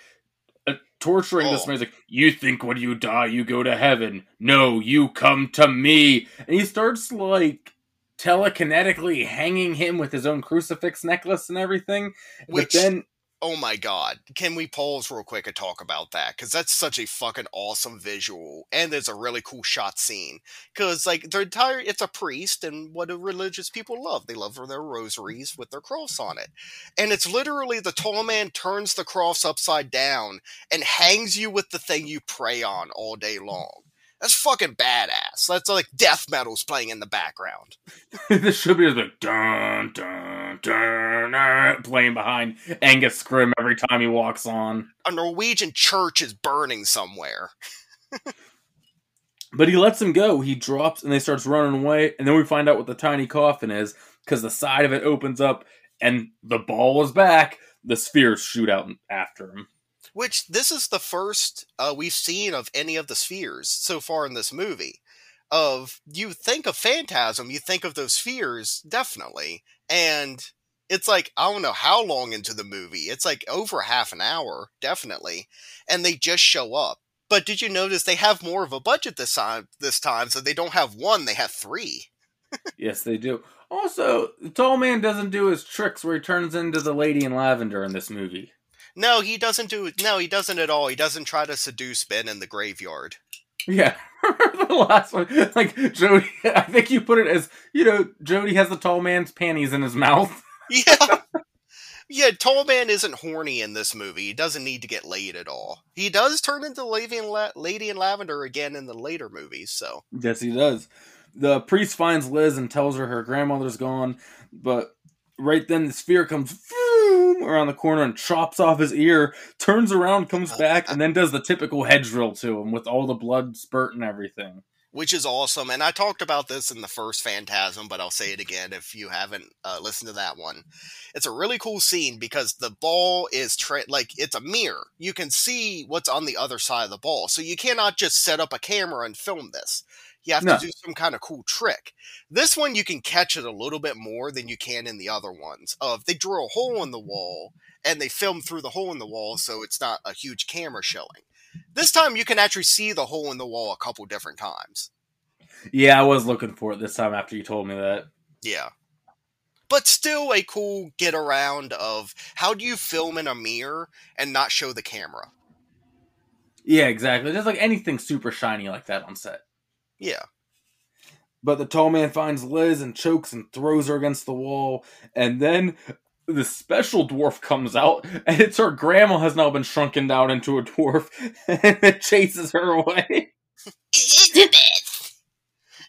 B: uh, torturing this
A: Oh.
B: man. He's like, "You think when you die you go to heaven? No, you come to me." And he starts like telekinetically hanging him with his own crucifix necklace and everything.
A: Which-
B: but then,
A: Oh my god. Can we pause real quick and talk about that? Because that's such a fucking awesome visual. And there's a really cool shot scene. Because, like, the entire. It's a priest, and what do religious people love? They love their rosaries with their cross on it. And it's literally the tall man turns the cross upside down and hangs you with the thing you pray on all day long. That's fucking badass. That's like death metal's playing in the background.
B: this should be like dun dun dun, dun playing behind Angus Scrimm every time he walks on.
A: A Norwegian church is burning somewhere.
B: But he lets him go. He drops and they starts running away, and then we find out what the tiny coffin is because the side of it opens up and the ball is back. The spheres shoot out after him.
A: Which this is the first uh, we've seen of any of the spheres so far in this movie. Of you think of Phantasm, you think of those spheres definitely, and it's like I don't know how long into the movie. It's like over half an hour, definitely, and they just show up. But did you notice they have more of a budget this time? This time, so they don't have one; they have three.
B: Yes, they do. Also, the tall man doesn't do his tricks where he turns into the lady in lavender in this movie.
A: No, he doesn't do. No, he doesn't at all. He doesn't try to seduce Ben in the graveyard.
B: Yeah, the last one, like Jody. I think you put it as you know, Jody has the tall man's panties in his mouth.
A: Yeah. Yeah, Tall Man isn't horny in this movie. He doesn't need to get laid at all. He does turn into Lady in, La- Lady in Lavender again in the later movies, so.
B: Yes, he does. The priest finds Liz and tells her her grandmother's gone, but right then the sphere comes vroom around the corner and chops off his ear, turns around, comes back, and then does the typical head drill to him with all the blood spurt and everything.
A: Which is awesome. And I talked about this in the first Phantasm, but I'll say it again if you haven't uh, listened to that one. It's a really cool scene because the ball is tra- like it's a mirror. You can see what's on the other side of the ball. So you cannot just set up a camera and film this. You have
B: No.
A: to do some kind of cool trick. This one you can catch it a little bit more than you can in the other ones. Of they drill a hole in the wall and they film through the hole in the wall so it's not a huge camera showing. This time you can actually see the hole in the wall a couple different times.
B: Yeah, I was looking for it this time after you told me that.
A: Yeah. but still a cool get around of how do you film in a mirror and not show the camera?
B: Yeah, exactly. Just like anything super shiny like that on set.
A: Yeah.
B: But the tall man finds Liz and chokes and throws her against the wall. And then the special dwarf comes out, and it's her grandma has now been shrunken down into a dwarf, and it chases her away.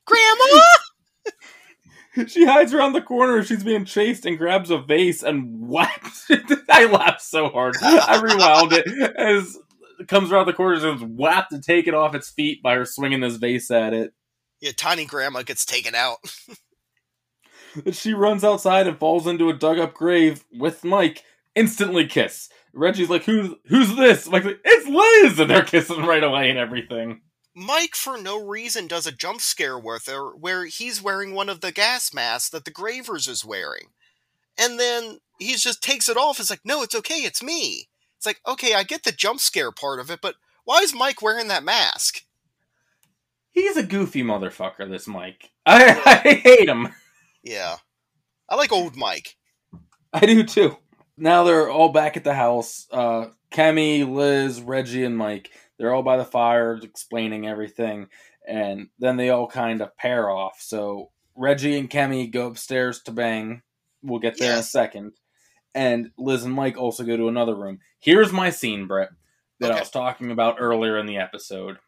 A: Grandma!
B: She hides around the corner. She's being chased and grabs a vase and whacks. I laughed so hard. I rewound it as comes around the corner and is whapped to take it off its feet by her swinging this vase at it.
A: yeah, tiny grandma gets taken out.
B: She runs outside and falls into a dug up grave with Mike. Instantly kiss. Reggie's like, "Who's who's this?" Mike's like, "It's Liz," and they're kissing right away and everything.
A: Mike, for no reason, does a jump scare with her where he's wearing one of the gas masks that the Gravers is wearing. And then he just takes it off. It's like, no, it's okay, it's me. It's like, okay, I get the jump scare part of it, but why is Mike wearing that mask?
B: He's a goofy motherfucker. This Mike, I, I hate him.
A: Yeah. I like old Mike.
B: I do too. Now they're all back at the house. Uh, Kemi, Liz, Reggie, and Mike. They're all by the fire, explaining everything, and then they all kind of pair off. So Reggie and Kemi go upstairs to bang. We'll get there in a second. And Liz and Mike also go to another room. Here's my scene, Brett, that I was talking about earlier in the episode.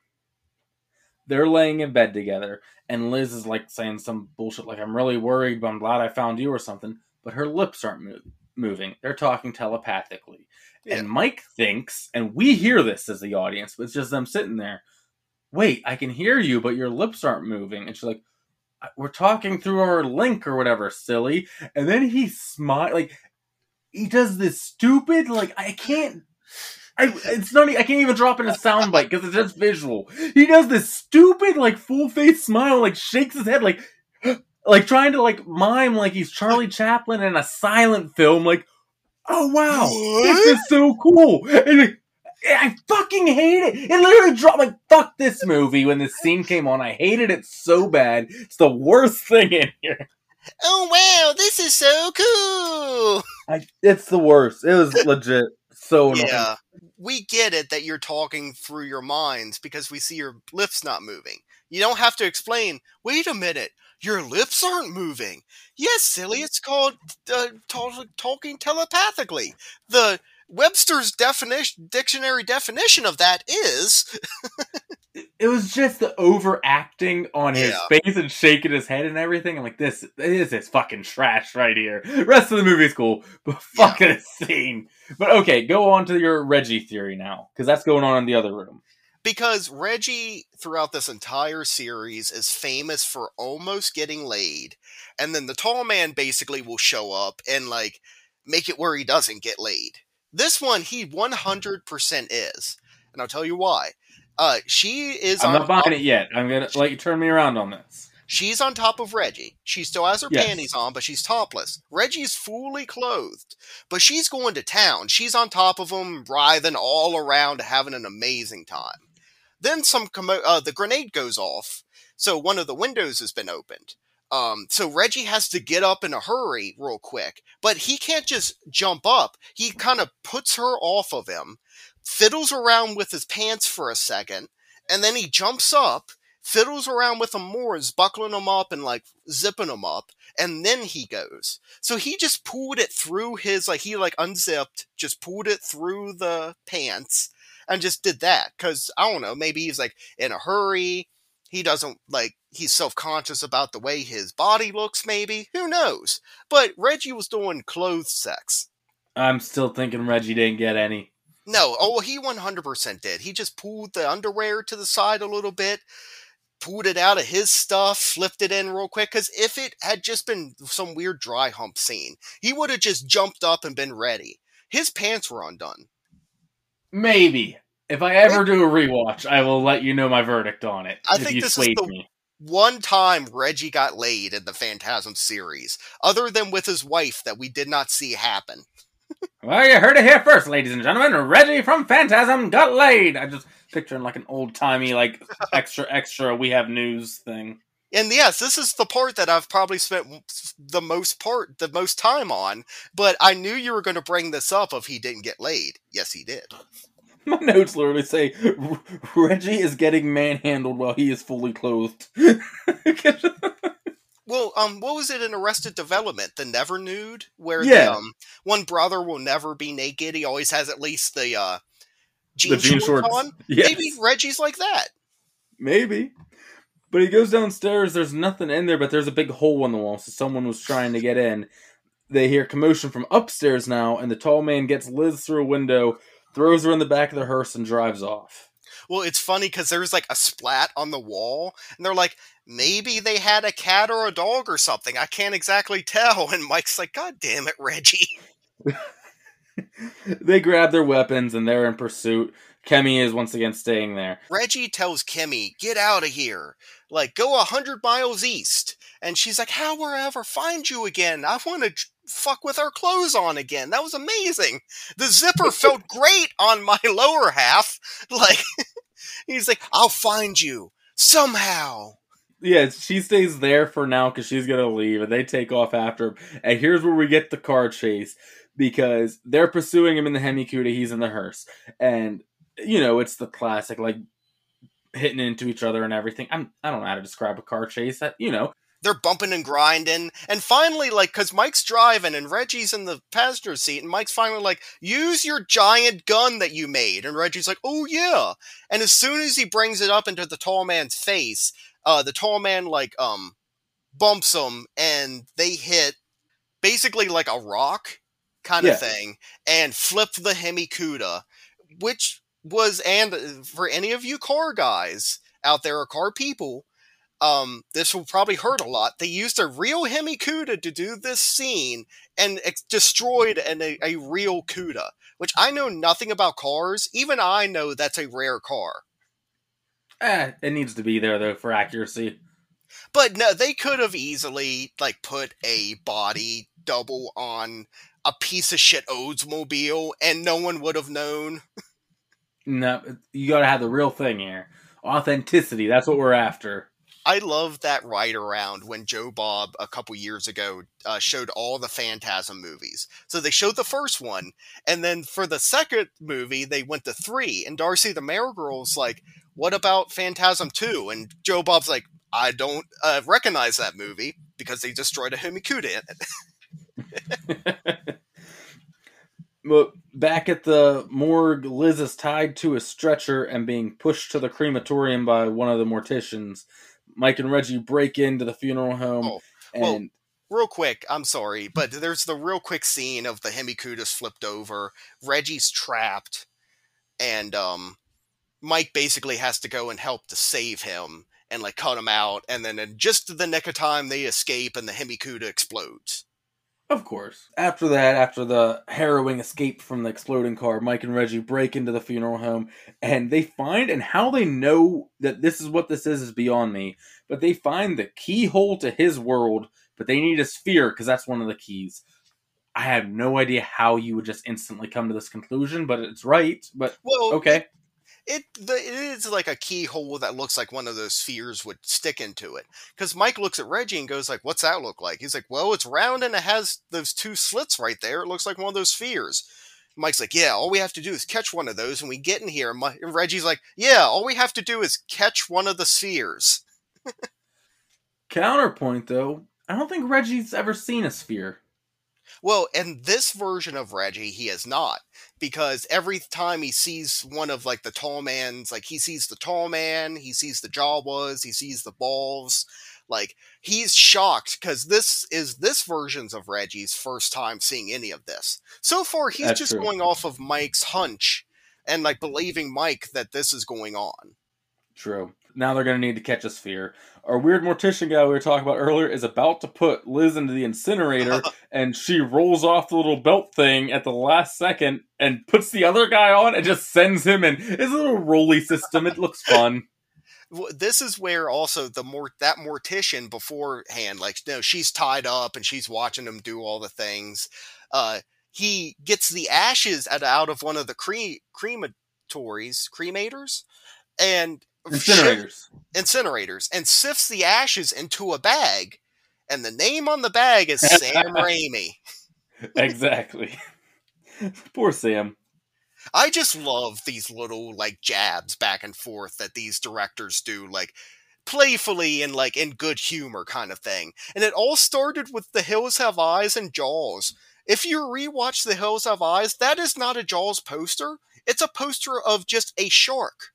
B: They're laying in bed together, and Liz is like saying some bullshit, like, I'm really worried, but I'm glad I found you, or something. But her lips aren't mo- moving. They're talking telepathically.
A: Yeah.
B: And Mike thinks, and we hear this as the audience, but it's just them sitting there. Wait, I can hear you, but your lips aren't moving. And she's like, We're talking through our link or whatever, silly. And then he smile like he does this stupid, like I can't I, it's not. I can't even drop in a soundbite because it's just visual. He does this stupid, like full face smile, like shakes his head, like, like trying to like mime like he's Charlie Chaplin in a silent film. Like, oh wow, this is so cool. And I fucking hate it. It literally dropped. Like, fuck this movie when this scene came on. I hated it so bad. It's the worst thing in here.
A: Oh wow, this is so cool!
B: I, it's the worst. It was legit so annoying.
A: Yeah. We get it that you're talking through your minds because we see your lips not moving. You don't have to explain, wait a minute, your lips aren't moving. Yes, silly, it's called uh, talk- talking telepathically. The Webster's definition dictionary definition of that is
B: it was just the overacting on his
A: Yeah.
B: face and shaking his head and everything. I'm like, this, this is fucking trash right here. Rest of the movie's cool, but fuck this scene. But okay, go on to your Reggie theory now, because that's going on in the other room.
A: because Reggie throughout this entire series is famous for almost getting laid, and then the tall man basically will show up and like make it where he doesn't get laid. This one he 100% is, and I'll tell you why. Uh, she is
B: I'm not buying
A: top,
B: it yet. I'm gonna let you turn me around on this.
A: She's on top of Reggie. She still has her
B: Yes.
A: panties on, but she's topless. Reggie's fully clothed, but she's going to town. She's on top of him, writhing all around, having an amazing time. Then some commo- uh, the grenade goes off, so one of the windows has been opened. Um, so Reggie has to get up in a hurry real quick, but he can't just jump up. He kind of puts her off of him, fiddles around with his pants for a second, and then he jumps up fiddles around with them more, is buckling them up and like zipping them up, and then he goes. So he just pulled it through his like he like unzipped, just pulled it through the pants, and just did that. Cause I don't know, maybe he's like in a hurry. He doesn't like he's self conscious about the way his body looks. Maybe who knows? But Reggie was doing clothes sex.
B: I'm still thinking Reggie didn't get any.
A: No, oh, he 100% did. He just pulled the underwear to the side a little bit, pulled it out of his stuff, flipped it in real quick. Because if it had just been some weird dry hump scene, he would have just jumped up and been ready. His pants were undone.
B: Maybe. If I ever do a rewatch, I will let you know my verdict on it.
A: I think this is the-
B: me.
A: One time Reggie got laid in the Phantasm series, other than with his wife that we did not see happen.
B: Well, you heard it here first, ladies and gentlemen. Reggie from Phantasm got laid. I just picturing like an old timey, like extra extra. We have news thing.
A: And yes, this is the part that I've probably spent the most part, the most time on. But I knew you were going to bring this up if he didn't get laid. Yes, he did.
B: My notes literally say Reggie is getting manhandled while he is fully clothed.
A: well, um, what was it in Arrested Development? The Never Nude, where
B: Yeah.
A: the, um, one brother will never be naked. He always has at least the uh, jean,
B: the jean
A: shorts, on.
B: Yes.
A: Maybe Reggie's like that.
B: Maybe. But he goes downstairs, there's nothing in there, but there's a big hole in the wall, so someone was trying to get in. They hear commotion from upstairs now, and the tall man gets Liz through a window, throws her in the back of the hearse, and drives off.
A: Well, it's funny because there's like a splat on the wall, and they're like, maybe they had a cat or a dog or something. I can't exactly tell. And Mike's like, God damn it, Reggie.
B: they grab their weapons, and they're in pursuit. Kemi is once again staying there.
A: Reggie tells Kemi, get out of here. Like, go a hundred miles east. And she's like, how will I ever find you again? I want to fuck with our clothes on again. That was amazing. The zipper felt great on my lower half. Like, he's like, I'll find you somehow.
B: Yeah, she stays there for now because she's gonna leave, and they take off after him. And here's where we get the car chase because they're pursuing him in the Hemi Cuda. He's in the hearse, and you know it's the classic like hitting into each other and everything. I'm I don't know how to describe a car chase. That you know,
A: They're bumping and grinding. And finally, like, because Mike's driving and Reggie's in the passenger seat, and Mike's finally like, use your giant gun that you made. And Reggie's like, oh, yeah. And as soon as he brings it up into the tall man's face, uh, the tall man, like, um, bumps him and they hit basically like a rock kind of
B: Yeah.
A: thing and flip the Hemi Hemikuda, which was, and for any of you car guys out there or car people, um, this will probably hurt a lot. They used a real Hemi Cuda to do this scene and ex- destroyed an, a, a real Cuda, which I know nothing about cars. Even I know that's a rare car.
B: eh, it needs to be there though for accuracy.
A: But no, they could have easily like put a body double on a piece of shit Oldsmobile and no one would have known.
B: No, you gotta have the real thing here. Authenticity. That's what we're after.
A: I love that ride around when Joe Bob a couple years ago uh, showed all the Phantasm movies. So they showed the first one, and then for the second movie, they went to three. And Darcy the Mail Girl's like, "What about Phantasm 2? And Joe Bob's like, "I don't uh, recognize that movie because they destroyed a Hemi Cuda in it."
B: But back at the morgue, Liz is tied to a stretcher and being pushed to the crematorium by one of the morticians. Mike and Reggie break into the funeral home
A: Oh, well,
B: and
A: real quick, I'm sorry, but there's the real quick scene of the Hemi Cudas flipped over. Reggie's trapped, and um, Mike basically has to go and help to save him and like cut him out. And then in just the nick of time, they escape, and the Hemi Cuda explodes.
B: Of course. After that, after the harrowing escape from the exploding car, Mike and Reggie break into the funeral home and they find, and how they know that this is what this is is beyond me, but they find the keyhole to his world, but they need a sphere because that's one of the keys. I have no idea how you would just instantly come to this conclusion, but it's right. But
A: Well,
B: okay.
A: It the, it is like a keyhole that looks like one of those spheres would stick into it. Because Mike looks at Reggie and goes like, "What's that look like?" He's like, "Well, it's round and it has those two slits right there. It looks like one of those spheres." Mike's like, "Yeah, all we have to do is catch one of those, and we get in here." And, Mi- and Reggie's like, "Yeah, all we have to do is catch one of the spheres."
B: Counterpoint though, I don't think Reggie's ever seen a sphere.
A: Well, in this version of Reggie, he is not because every time he sees one of like the tall man's, like he sees the tall man, he sees the Jawas, he sees the balls, like he's shocked because this is this version's of Reggie's first time seeing any of this. So far, he's
B: That's
A: just
B: true.
A: going off of Mike's hunch and like believing Mike that this is going on.
B: True. Now they're going to need to catch a sphere. Our weird mortician guy we were talking about earlier is about to put Liz into the incinerator, and she rolls off the little belt thing at the last second and puts the other guy on and just sends him in. It's a little rolly system. It looks fun.
A: this is where also the more that mortician beforehand like no she's tied up and she's watching him do all the things uh he gets the ashes out, out of one of the cre- crematories cremators and
B: Incinerators.
A: incinerators and sifts the ashes into a bag. And the name on the bag is Sam Raimi.
B: exactly. Poor Sam.
A: I just love these little like jabs back and forth that these directors do, like playfully and like in good humor kind of thing. And it all started with The Hills Have Eyes and Jaws. If you rewatch The Hills Have Eyes, that is not a Jaws poster. It's a poster of just a shark.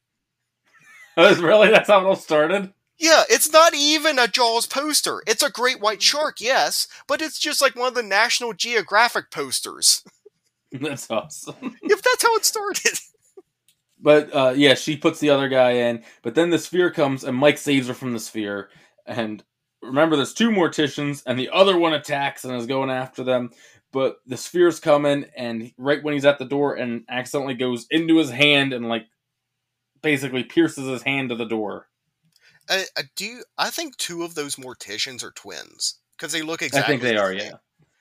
B: really? That's how it all started?
A: Yeah, it's not even a Jaws poster. It's a great white shark, yes, but it's just like one of the National Geographic posters.
B: That's awesome.
A: if that's how it started.
B: But uh, yeah, she puts the other guy in. But then the sphere comes, and Mike saves her from the sphere. And remember, there's two morticians, and the other one attacks and is going after them. But the sphere's coming, and right when he's at the door, and accidentally goes into his hand and like basically pierces his hand to the door.
A: Uh, uh, do you, I think two of those morticians are twins because they look exactly.
B: I think they
A: the
B: are.
A: same.
B: Yeah.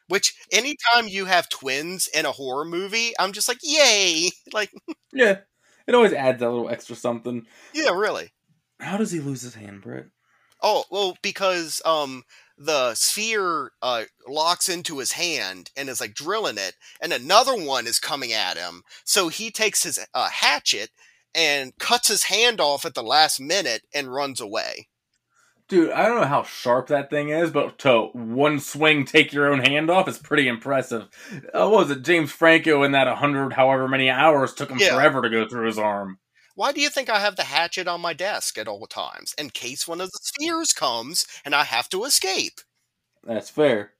A: Which anytime you have twins in a horror movie, I'm just like, yay! Like,
B: Yeah. It always adds that little extra something.
A: yeah, really.
B: How does he lose his hand, Britt?
A: Oh well, because um the sphere uh locks into his hand and is like drilling it, and another one is coming at him. So he takes his uh, hatchet and cuts his hand off at the last minute and runs away.
B: Dude, I don't know how sharp that thing is, but to one swing take your own hand off is pretty impressive. Uh, what was it? James Franco in that 100 however many hours took him
A: Yeah.
B: forever to go through his arm.
A: Why do you think I have the hatchet on my desk at all times in case one of the spheres comes and I have to escape?
B: That's fair.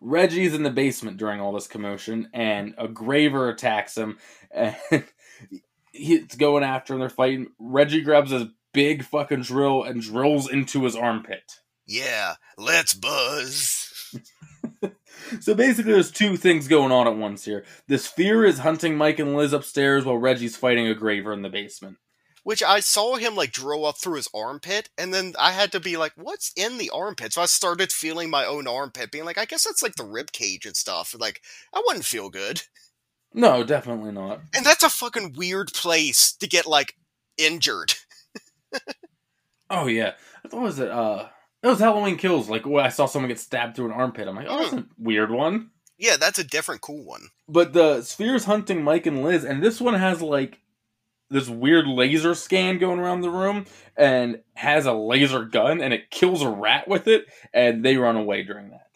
B: Reggie's in the basement during all this commotion, and a Graver attacks him, and he's going after him. They're fighting. Reggie grabs his big fucking drill and drills into his armpit.
A: Yeah, let's buzz.
B: So basically, there's two things going on at once here. This fear is hunting Mike and Liz upstairs while Reggie's fighting a Graver in the basement.
A: Which I saw him like drill up through his armpit, and then I had to be like, "What's in the armpit?" So I started feeling my own armpit, being like, "I guess that's like the rib cage and stuff." Like I wouldn't feel good,
B: No, definitely not.
A: and that's a fucking weird place to get like injured.
B: Oh yeah, what was it? Uh, it was Halloween Kills. Like I saw someone get stabbed through an armpit. I'm like, oh, that's a weird one.
A: Yeah, that's a different cool one.
B: But the sphere's hunting Mike and Liz, and this one has like this weird laser scan going around the room, and has a laser gun, and it kills a rat with it, and they run away during that.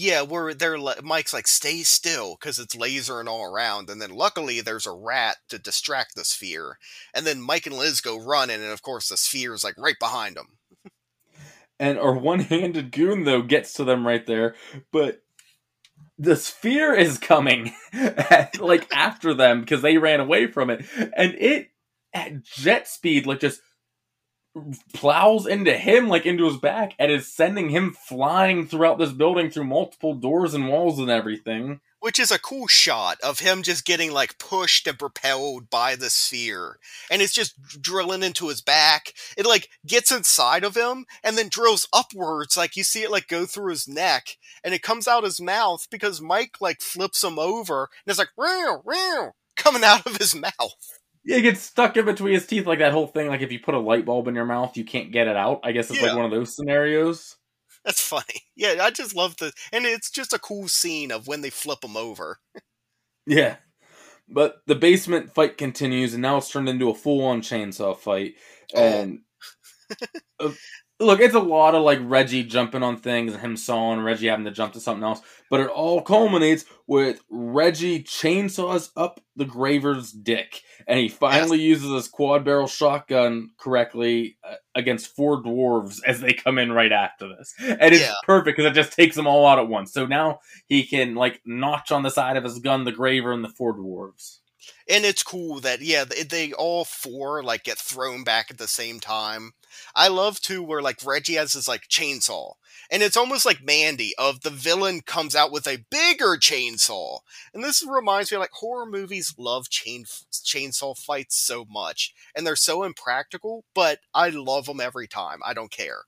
A: Yeah, where they're Mike's like, "Stay still," because it's lasering all around, and then luckily there's a rat to distract the sphere, and then Mike and Liz go running, and of course the sphere is like right behind them.
B: and our one-handed goon though gets to them right there but the sphere is coming like after them because they ran away from it and it at jet speed like just plows into him like into his back and is sending him flying throughout this building through multiple doors and walls and everything.
A: Which is a cool shot of him just getting like pushed and propelled by the sphere. And it's just drilling into his back. It like gets inside of him and then drills upwards like you see it like go through his neck. And it comes out his mouth because mike like flips him over and it's like real real coming out of his mouth
B: it gets stuck in between his teeth like that whole thing like if you put a light bulb in your mouth you can't get it out i guess it's
A: Yeah.
B: like one of those scenarios
A: that's funny yeah i just love the and it's just a cool scene of when they flip him over
B: Yeah. But the basement fight continues, and now it's turned into a full on chainsaw fight.
A: Oh.
B: And uh, look, it's a lot of like Reggie jumping on things and him sawing, Reggie having to jump to something else. But it all culminates with Reggie chainsaws up the Graver's dick. And he finally uses his quad barrel shotgun correctly uh, against four dwarves as they come in right after this. And it's
A: Yeah.
B: perfect because it just takes them all out at once. So now he can like notch on the side of his gun the Graver and the four dwarves.
A: And it's cool that yeah they, they all four like get thrown back at the same time i love too where like reggie has his like chainsaw and it's almost like mandy of the villain comes out with a bigger chainsaw and this reminds me like horror movies love chain chainsaw fights so much and they're so impractical but i love them every time i don't care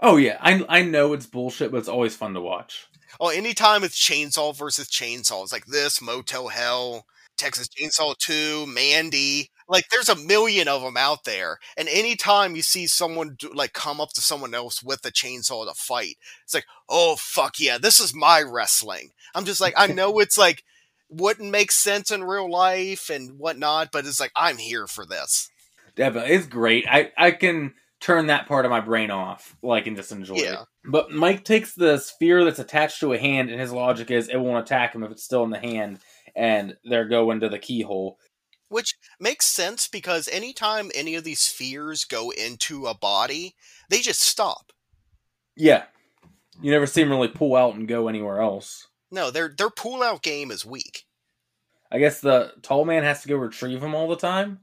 B: Oh yeah, I I know it's bullshit, but it's always fun to watch.
A: oh anytime it's chainsaw versus chainsaw it's like this motel hell texas chainsaw 2 mandy Like there's a million of them out there, and anytime you see someone do, like come up to someone else with a chainsaw to fight, it's like, oh fuck yeah, this is my wrestling. I'm just like, I know it's like wouldn't make sense in real life and whatnot, but it's like I'm here for this.
B: Definitely, it's great. I I can turn that part of my brain off, like and just enjoy
A: Yeah.
B: it. But Mike takes the sphere that's attached to a hand, and his logic is it won't attack him if it's still in the hand, and they're going to the keyhole.
A: Which makes sense because anytime any of these spheres go into a body, they just stop.
B: Yeah, you never see him really pull out and go anywhere else.
A: No, their their pull out game is weak.
B: I guess the tall man has to go retrieve him all the time.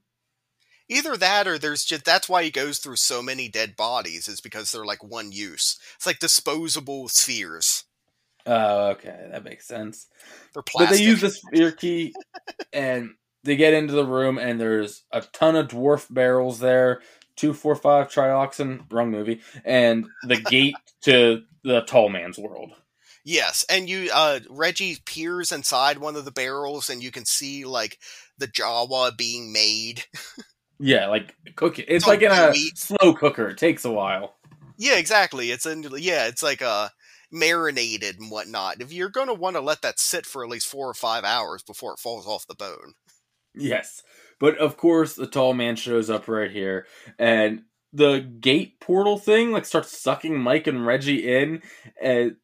A: Either that or there's just that's why he goes through so many dead bodies is because they're like one use. It's like disposable spheres.
B: Oh, okay, that makes sense.
A: They're
B: But they use the sphere key, and they get into the room, and there's a ton of dwarf barrels there. Two, four, five, trioxin, wrong movie, and the gate to the tall man's world.
A: Yes, and you uh Reggie peers inside one of the barrels and you can see like the Jawa being made.
B: Yeah, like cook it. It's like in a slow cooker. It takes a while.
A: Yeah, exactly. It's in yeah, it's like uh marinated and whatnot. If you're gonna want to let that sit for at least four or five hours before it falls off the bone.
B: Yes, but of course the tall man shows up right here, and the gate portal thing like starts sucking Mike and Reggie in, and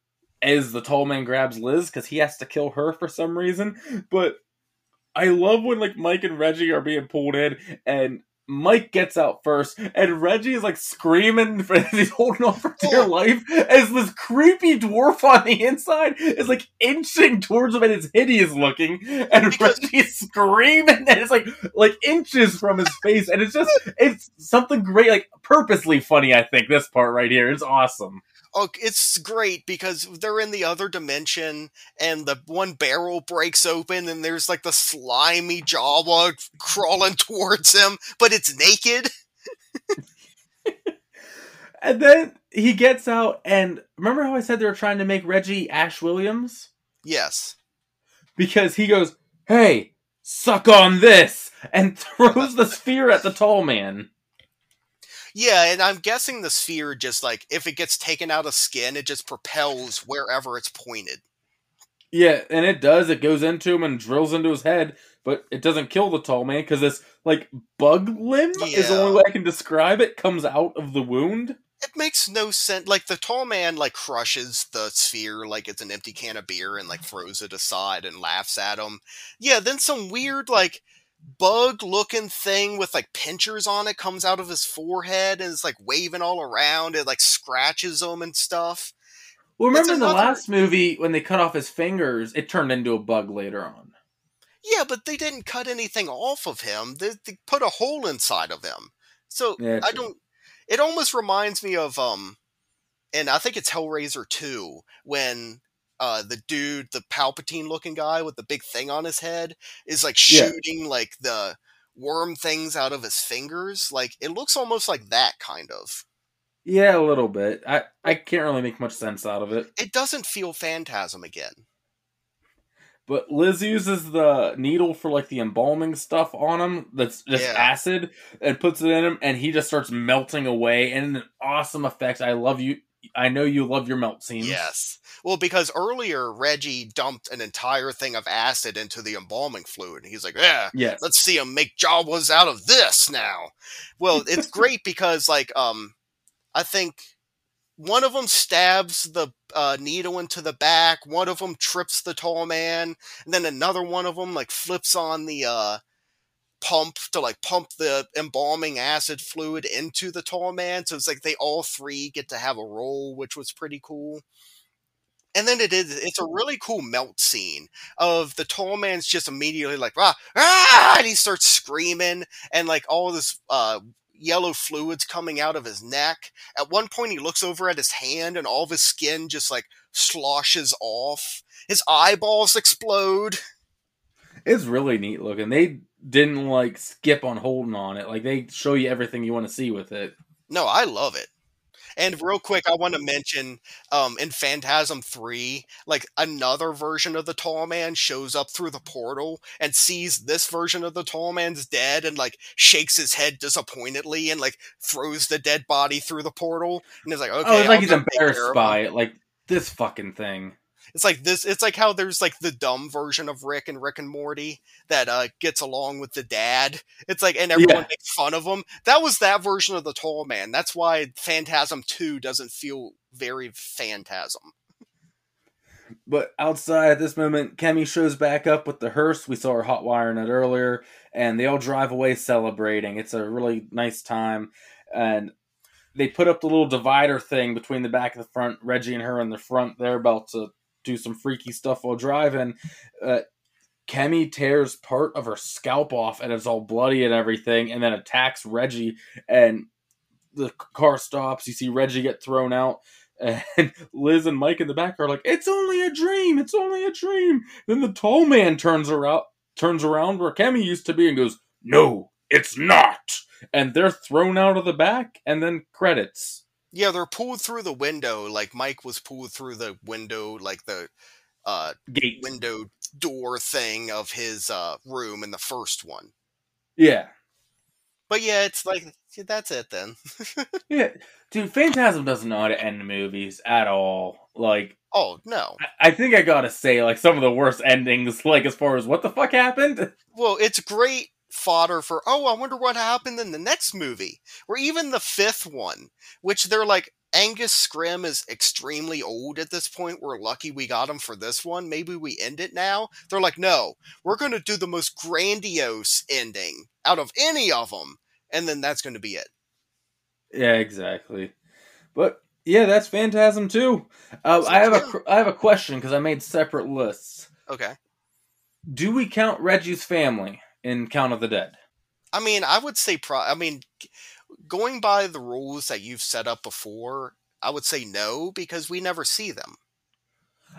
B: as the tall man grabs Liz because he has to kill her for some reason. But I love when like Mike and Reggie are being pulled in, and Mike gets out first, and Reggie is like screaming for he's holding on for dear
A: Oh.
B: life as this creepy dwarf on the inside is like inching towards him and it's hideous looking, and
A: Because-
B: Reggie is screaming and it's like like inches from his face, and it's just it's something great, like purposely funny. I think this part right here is awesome.
A: Oh, it's great because they're in the other dimension and the one barrel breaks open and there's like the slimy Jawa crawling towards him, but it's naked.
B: And then he gets out, and remember how I said they were trying to make Reggie Ash Williams?
A: Yes.
B: Because he goes, Hey, suck on this! And throws the sphere at the tall man.
A: Yeah, and I'm guessing the sphere just like if it gets taken out of skin, it just propels wherever it's pointed.
B: Yeah, and it does. It goes into him and drills into his head, but it doesn't kill the tall man because this, like, bug limb is the only way I can describe it, comes out of the wound.
A: It makes no sense. Like the tall man like crushes the sphere like it's an empty can of beer and like throws it aside and laughs at him. Yeah, then some weird like bug looking thing with like pinchers on it comes out of his forehead and it's like waving all around. It like scratches him and stuff.
B: Well, remember in the last movie when they cut off his fingers, it turned into a bug later on.
A: Yeah, but they didn't cut anything off of him. They, they put a hole inside of him. So
B: Yeah,
A: I don't. It almost reminds me of um, and I think it's Hellraiser two when uh the dude, the Palpatine looking guy with the big thing on his head, is like
B: Yeah.
A: shooting like the worm things out of his fingers. Like it looks almost like that kind of.
B: Yeah, a little bit. I, I can't really make much sense out of it.
A: It doesn't feel Phantasm again.
B: But Liz uses the needle for like the embalming stuff on him that's just
A: Yeah.
B: acid and puts it in him and he just starts melting away and an awesome effect. I love you. I know you love your melt scenes.
A: Yes. Well, because earlier Reggie dumped an entire thing of acid into the embalming fluid. He's like, "Yeah,
B: Yes.
A: let's see him make Jawas out of this now." Well, it's great because like um, I think one of them stabs the uh, needle into the back. One of them trips the tall man, and then another one of them like flips on the uh pump to like pump the embalming acid fluid into the tall man. So it's like they all three get to have a role, which was pretty cool. And then it is it's a really cool melt scene of the tall man's just immediately like ah, ah and he starts screaming and like all this uh yellow fluids coming out of his neck. At one point he looks over at his hand and all of his skin just like sloshes off. His eyeballs explode.
B: It's really neat looking. They didn't like skip on holding on it. Like they show you everything you want to see with it.
A: No, I love it. And real quick, I want to mention um, in Phantasm 3, like another version of the tall man shows up through the portal and sees this version of the tall man's dead and like shakes his head disappointedly and like throws the dead body through the portal. And it's like, okay.
B: oh, it's like
A: I'll
B: he's
A: go take care
B: embarrassed by it. Like this fucking thing.
A: It's like this. It's like how there's like the dumb version of Rick and Rick and Morty that uh, gets along with the dad. It's like, and everyone
B: Yeah.
A: makes fun of him. That was that version of the tall man. That's why Phantasm Two doesn't feel very Phantasm.
B: But outside at this moment, Kemi shows back up with the hearse. We saw her hot wiring it earlier, and they all drive away celebrating. It's a really nice time, and they put up the little divider thing between the back and the front. Reggie and her in the front. They're about to do some freaky stuff while driving. Uh, Kemi tears part of her scalp off, and it's all bloody and everything, and then attacks Reggie, and the car stops. You see Reggie get thrown out. And Liz and Mike in the back are like, "It's only a dream. It's only a dream." Then the tall man turns around, turns around where Kemi used to be, and goes, "No, it's not." And they're thrown out of the back, and then credits.
A: Yeah, they're pulled through the window, like Mike was pulled through the window, like the uh,
B: Gate.
A: window door thing of his uh, room in the first one.
B: Yeah,
A: But yeah, it's like that's it then.
B: yeah, dude. Phantasm doesn't know how to end movies at all. Like,
A: oh no.
B: I- I think I gotta say, like some of the worst endings, like as far as what the fuck happened.
A: Well, it's great fodder for oh, I wonder what happened in the next movie, or even the fifth one, which they're like Angus Scrimm is extremely old at this point. We're lucky we got him for this one. Maybe we end it now. They're like, no, we're going to do the most grandiose ending out of any of them, and then that's going to be it.
B: Yeah, exactly. But yeah, that's Phantasm two. Uh, I have a I have a question because I made separate lists.
A: Okay.
B: Do we count Reggie's family in Count of the Dead?
A: I mean, I would say, pro- I mean, going by the rules that you've set up before, I would say no because we never see them.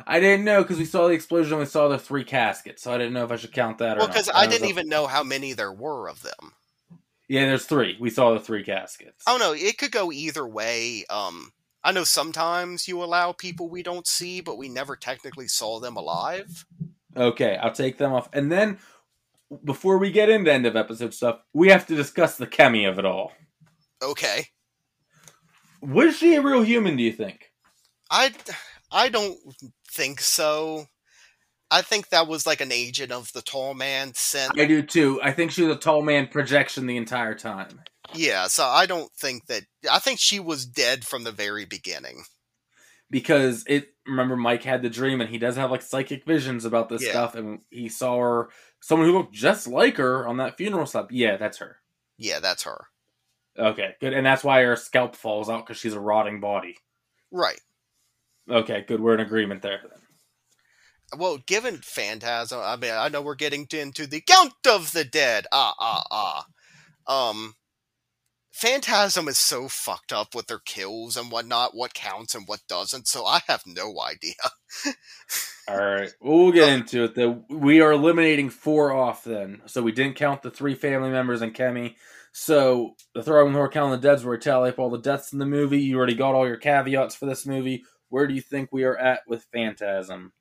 B: I didn't know because we saw the explosion. and We saw the three caskets, so I didn't know if I should count that
A: Well, because I
B: was
A: didn't even know how many there were of them.
B: Yeah, there's three. We saw the three caskets.
A: Oh no, it could go either way. Um, I know sometimes you allow people we don't see, but we never technically saw them alive.
B: Okay, I'll take them off. And then before we get into end of episode stuff, we have to discuss the chemi of it all.
A: Okay,
B: Was she a real human? Do you think?
A: I I don't think so. I think that was like an agent of the tall man sent.
B: I do too. I think she was a tall man projection the entire time.
A: Yeah, so I don't think that. I think she was dead from the very beginning.
B: because it remember Mike had the dream and he does have like psychic visions about this
A: Yeah.
B: stuff and he saw her someone who looked just like her on that funeral stuff. Yeah, that's her.
A: Yeah, that's her.
B: Okay, good. And that's why her scalp falls out because she's a rotting body.
A: Right.
B: Okay, good. We're in agreement there. Then.
A: Well, given Phantasm, I mean, I know we're getting into the Count of the Dead. Ah, ah, ah. Um, Phantasm is so fucked up with their kills and whatnot, what counts and what doesn't, so I have no idea.
B: All right, we'll get into it. Though we are eliminating four off then, so we didn't count the three family members and Kemi. So the throwing horror count of the deads were tally up all the deaths in the movie. You already got all your caveats for this movie. Where do you think we are at with Phantasm?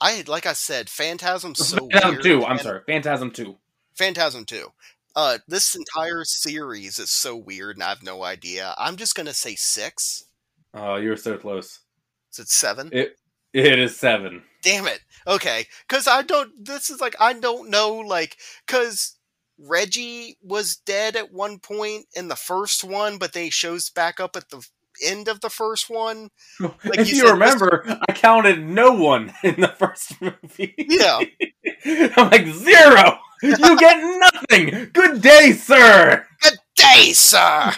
A: I, like I said, Phantasm's so
B: Phantasm
A: weird.
B: two. I'm
A: and-
B: sorry, Phantasm two.
A: Phantasm 2. Uh, this entire series is so weird and I have no idea. I'm just gonna say six.
B: Oh, you were so close.
A: Is it seven?
B: It it is seven.
A: damn it okay because i don't this is like i don't know like because reggie was dead at one point in the first one but they shows back up at the end of the first one Like
B: if
A: you
B: you,
A: said,
B: remember, I counted no one in the first movie.
A: Yeah.
B: I'm like zero. You get nothing. Good day, sir.
A: good day sir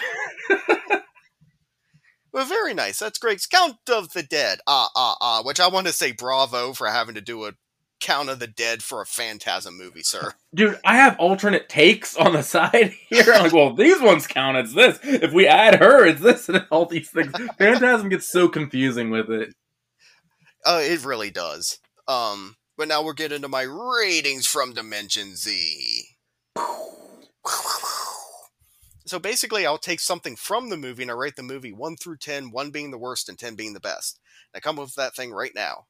A: well very nice that's great count of the dead ah ah ah which i want to say bravo for having to do a count of the dead for a phantasm movie sir
B: Dude, I have alternate takes on the side here. I'm like, well, these ones count as this. If we add her, it's this and all these things. Phantasm gets so confusing with it.
A: Uh, it really does. Um, but now we're getting to my ratings from Dimension Z. So basically, I'll take something from the movie and I rate the movie 1 through 10, 1 being the worst and 10 being the best. I come up with that thing right now.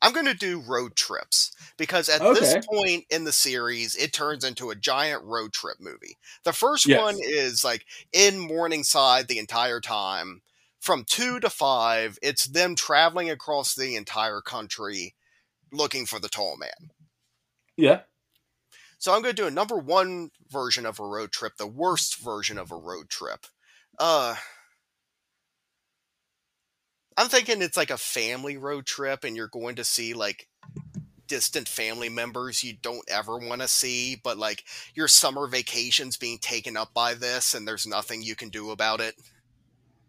A: I'm going to do road trips because at
B: Okay.
A: this point in the series, it turns into a giant road trip movie. The first
B: Yes.
A: one is like in Morningside the entire time. From two to five, it's them traveling across the entire country looking for the tall man.
B: Yeah.
A: So I'm going to do a number one version of a road trip, the worst version of a road trip. Uh, I'm thinking it's like a family road trip, and you're going to see like distant family members you don't ever want to see, but like your summer vacation's being taken up by this, and there's nothing you can do about it.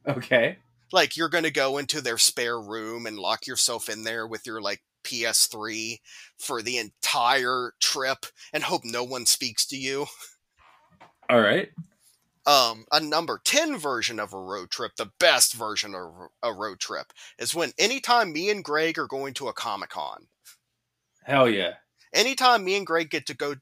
B: Okay.
A: Like you're going to go into their spare room and lock yourself in there with your like PS3 for the entire trip and hope no one speaks to you.
B: All right.
A: um, a number 10 version of a road trip, the best version of a road trip, is when anytime me and Greg are going to a Comic Con,
B: Hell yeah.
A: anytime me and Greg get to go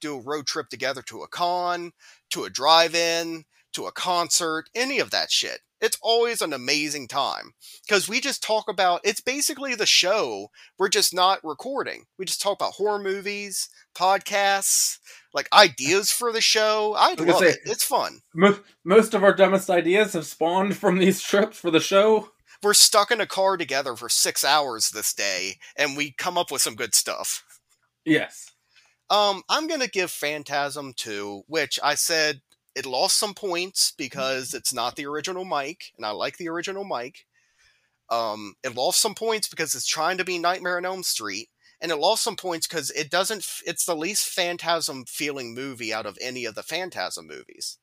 A: do a road trip together to a con, to a drive in, to a concert, any of that shit, it's always an amazing time. Because we just talk about it's basically the show, we're just not recording. We just talk about horror movies, podcasts, like ideas for the show. I love
B: say-
A: it. It's fun.
B: Most most of our dumbest ideas have spawned from these trips for the show.
A: we're stuck in a car together for six hours this day, and we come up with some good stuff.
B: Yes.
A: Um, I'm gonna give Phantasm two, which I said it lost some points because it's not the original Mike, and I like the original Mike. Um, it lost some points because it's trying to be Nightmare on Elm Street, and it lost some points because it doesn't. It's the least Phantasm feeling movie out of any of the Phantasm movies.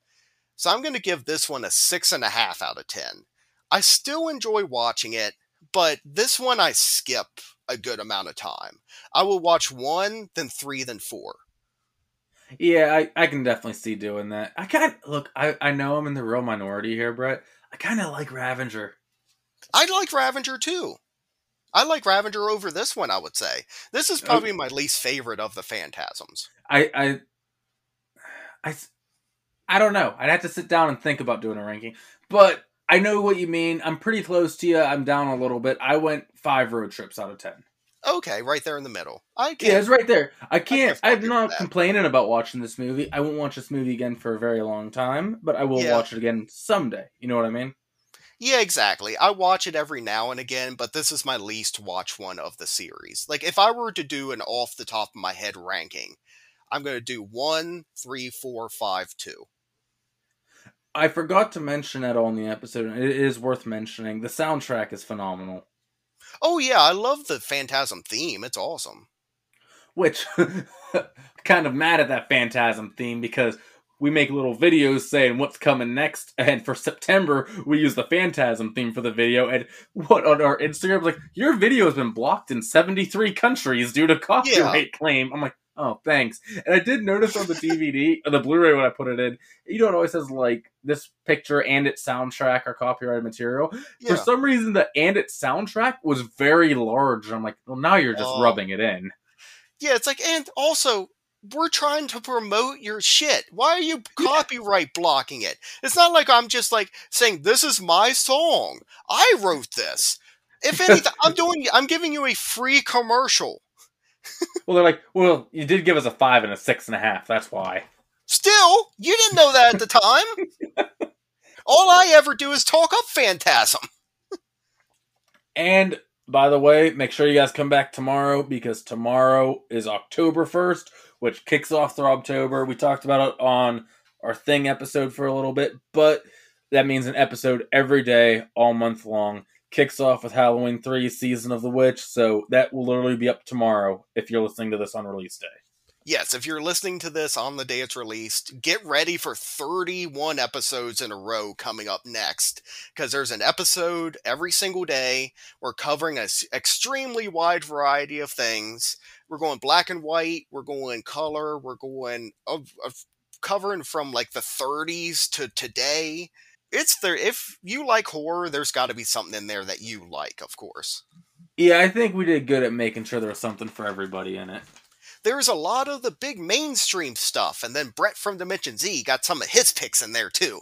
A: So I'm gonna give this one a six and a half out of ten. I still enjoy watching it, but this one I skip a good amount of time. I will watch one, then three, then four.
B: Yeah, I, I can definitely see doing that. I kind of look. I, I know I'm in the real minority here, Brett. I kind of like Ravager.
A: I like Ravager too. I like Ravager over this one, I would say. This is oh. probably my least favorite of the Phantasms.
B: I I I, I don't know. I'd have to sit down and think about doing a ranking, but I know what you mean. I'm pretty close to you. I'm down a little bit. I went five road trips out of ten.
A: Okay, right there in the middle. I
B: Yeah,
A: can't.
B: it's right there. I can't.
A: fault
B: I'm not complaining about watching this movie. I won't watch this movie again for a very long time, but I will
A: Yeah.
B: watch it again someday. You know what I mean?
A: Yeah, exactly. I watch it every now and again, but this is my least watch one of the series. Like, if I were to do an off the top of my head ranking, I'm going to do one, three, four, five, two.
B: I forgot to mention at all in the episode, and it is worth mentioning. The soundtrack is phenomenal.
A: Oh, yeah, I love the Phantasm theme. It's awesome.
B: Which kind of mad at that Phantasm theme because we make little videos saying what's coming next, and for September we use the Phantasm theme for the video. And what on our Instagram like your video has been blocked in seventy three countries due to copyright claim. I'm like, oh, thanks. And I did notice on the DVD or the Blu-ray when I put it in, you know, it always says like this picture and its soundtrack are copyrighted material.
A: Yeah.
B: For some reason, the and its soundtrack was very large. I'm like, well, now you're just
A: Oh.
B: rubbing it in.
A: Yeah, it's like, and also, we're trying to promote your shit. Why are you copyright blocking it? It's not like I'm just like saying this is my song. I wrote this. If anything, I'm doing. I'm giving you a free commercial.
B: Well, they're like, well, you did give us a five and a six and a half. That's why.
A: Still, you didn't know that at the time. All I ever do is talk up Phantasm.
B: And by the way, make sure you guys come back tomorrow because tomorrow is October 1st, which kicks off Throbtober. We talked about it on our thing episode for a little bit, but that means an episode every day, all month long. Kicks off with Halloween 3 Season of the Witch, so that will literally be up tomorrow if you're listening to this on release day.
A: Yes, if you're listening to this on the day it's released, get ready for 31 episodes in a row coming up next. Because there's an episode every single day. We're covering an extremely wide variety of things. We're going black and white, we're going color, we're going of, of covering from like the 30s to today. It's there. If you like horror, there's got to be something in there that you like, of course.
B: Yeah, I think we did good at making sure there was something for everybody in it.
A: there's a lot of the big mainstream stuff, and then Brett from Dimension Z got some of his picks in there too.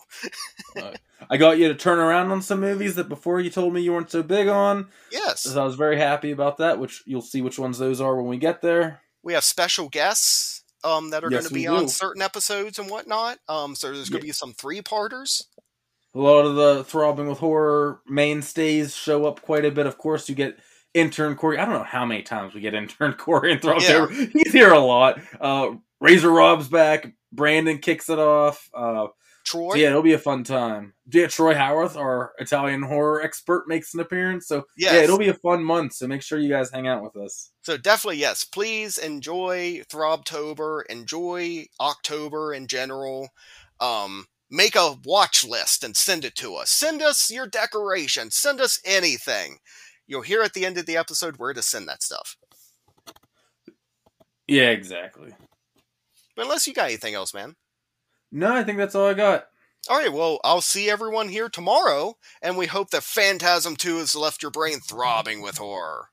B: I got you to turn around on some movies that before you told me you weren't so big on.
A: Yes.
B: So I was very happy about that, which you'll see which ones those are when we get there.
A: We have special guests um, that are
B: Yes,
A: going to be on
B: do.
A: certain episodes and whatnot. Um, so there's going to
B: Yeah.
A: be some three parters.
B: A lot of the throbbing with horror mainstays show up quite a bit. Of course, you get intern Corey. I don't know how many times we get intern Corey in October. He's here a lot. Uh, Razor Rob's back. Brandon kicks it off. Uh,
A: Troy.
B: so yeah, it'll be a fun time. Yeah, Troy Howarth, our Italian horror expert, makes an appearance. So yeah, it'll be a fun month. So make sure you guys hang out with us.
A: So definitely yes, please enjoy Throbtober, enjoy October in general. Um, make a watch list and send it to us. Send us your decoration. Send us anything. You'll hear at the end of the episode where to send that stuff.
B: Yeah, exactly.
A: But unless you got anything else, man.
B: No, I think that's all I got.
A: All right, well, I'll see everyone here tomorrow, and we hope that Phantasm 2 has left your brain throbbing with horror.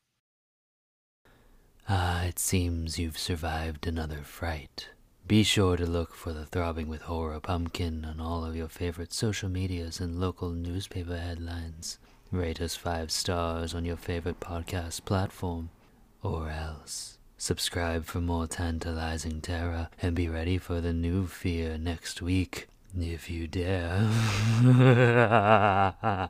C: Ah, it seems you've survived another fright. Be sure to look for the Throbbing with Horror pumpkin on all of your favorite social medias and local newspaper headlines. Rate us five stars on your favorite podcast platform. Or else, subscribe for more tantalizing terror and be ready for the new fear next week, if you dare.